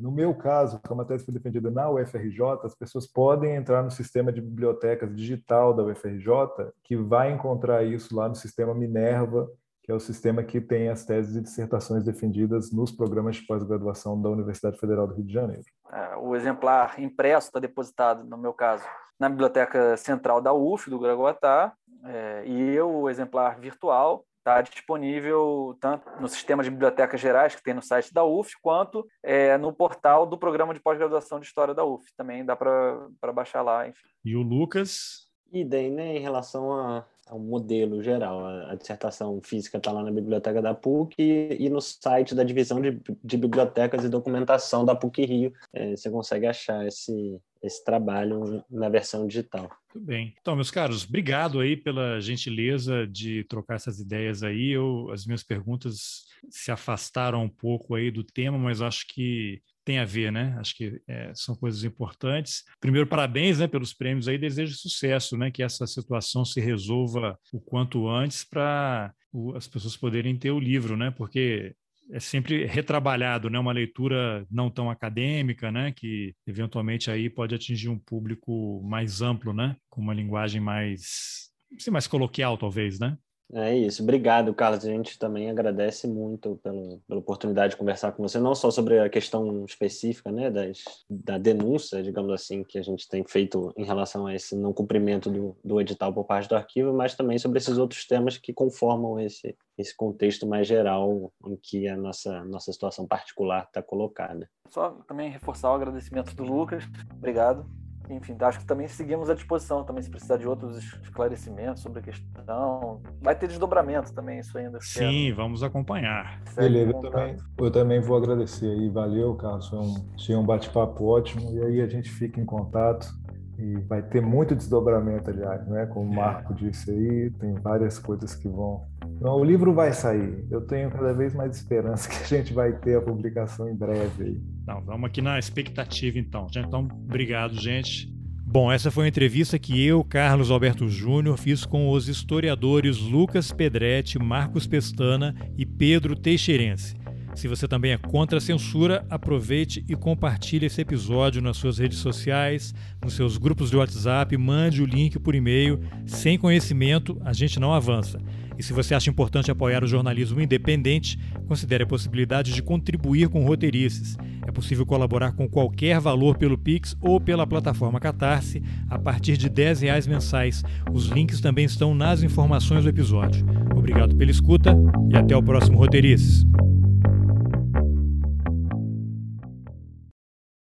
no meu caso, como a tese foi defendida na UFRJ, as pessoas podem entrar no sistema de bibliotecas digital da UFRJ, que vai encontrar isso lá no sistema Minerva, que é o sistema que tem as teses e dissertações defendidas nos programas de pós-graduação da Universidade Federal do Rio de Janeiro. É, o exemplar impresso está depositado, no meu caso, na Biblioteca Central da UF, do Gragoatá, é, e eu, o exemplar virtual, está disponível tanto no sistema de bibliotecas gerais que tem no site da UF, quanto é, no portal do programa de pós-graduação de História da UF. Também dá para baixar lá. Enfim. E o Lucas? Idem, né, em relação a, ao modelo geral. A, a dissertação física está lá na biblioteca da PUC e, e, no site da divisão de, de bibliotecas e documentação da PUC Rio. É, você consegue achar esse, esse trabalho na versão digital. Muito bem. Então, meus caros, obrigado aí pela gentileza de trocar essas ideias aí. Eu, as minhas perguntas se afastaram um pouco aí do tema, mas acho que tem a ver, né? Acho que é, são coisas importantes. Primeiro, parabéns, né, pelos prêmios aí. Desejo sucesso, né? Que essa situação se resolva o quanto antes para as pessoas poderem ter o livro, né? Porque é sempre retrabalhado, né? Uma leitura não tão acadêmica, né? Que eventualmente aí pode atingir um público mais amplo, né? Com uma linguagem mais, mais coloquial, talvez, né? É isso. Obrigado, Carlos. A gente também agradece muito pelo, pela oportunidade de conversar com você, não só sobre a questão específica né, das, da denúncia, digamos assim, que a gente tem feito em relação a esse não cumprimento do, do edital por parte do arquivo, mas também sobre esses outros temas que conformam esse, esse contexto mais geral em que a nossa, nossa situação particular está colocada. Só também reforçar o agradecimento do Lucas. Obrigado enfim, acho que também seguimos à disposição também se precisar de outros esclarecimentos sobre a questão. Vai ter desdobramento também isso ainda. Sim, quero. vamos acompanhar. Beleza, eu também, eu também vou agradecer aí. Valeu, Carlos. Foi um, achei um bate-papo ótimo. E aí a gente fica em contato e vai ter muito desdobramento, aliás, né? Como o Marco disse aí, tem várias coisas que vão. Então, o livro vai sair. Eu tenho cada vez mais esperança que a gente vai ter a publicação em breve aí. Não, vamos aqui na expectativa então. Então, obrigado, gente. Bom, essa foi uma entrevista que eu, Carlos Alberto Júnior, fiz com os historiadores Lucas Pedretti, Marcos Pestana e Pedro Teixeirense. Se você também é contra a censura, aproveite e compartilhe esse episódio nas suas redes sociais, nos seus grupos de WhatsApp, mande o link por e-mail. Sem conhecimento, a gente não avança. E se você acha importante apoiar o jornalismo independente, considere a possibilidade de contribuir com roteirices. É possível colaborar com qualquer valor pelo Pix ou pela plataforma Catarse a partir de R$ reais mensais. Os links também estão nas informações do episódio. Obrigado pela escuta e até o próximo Roteirices.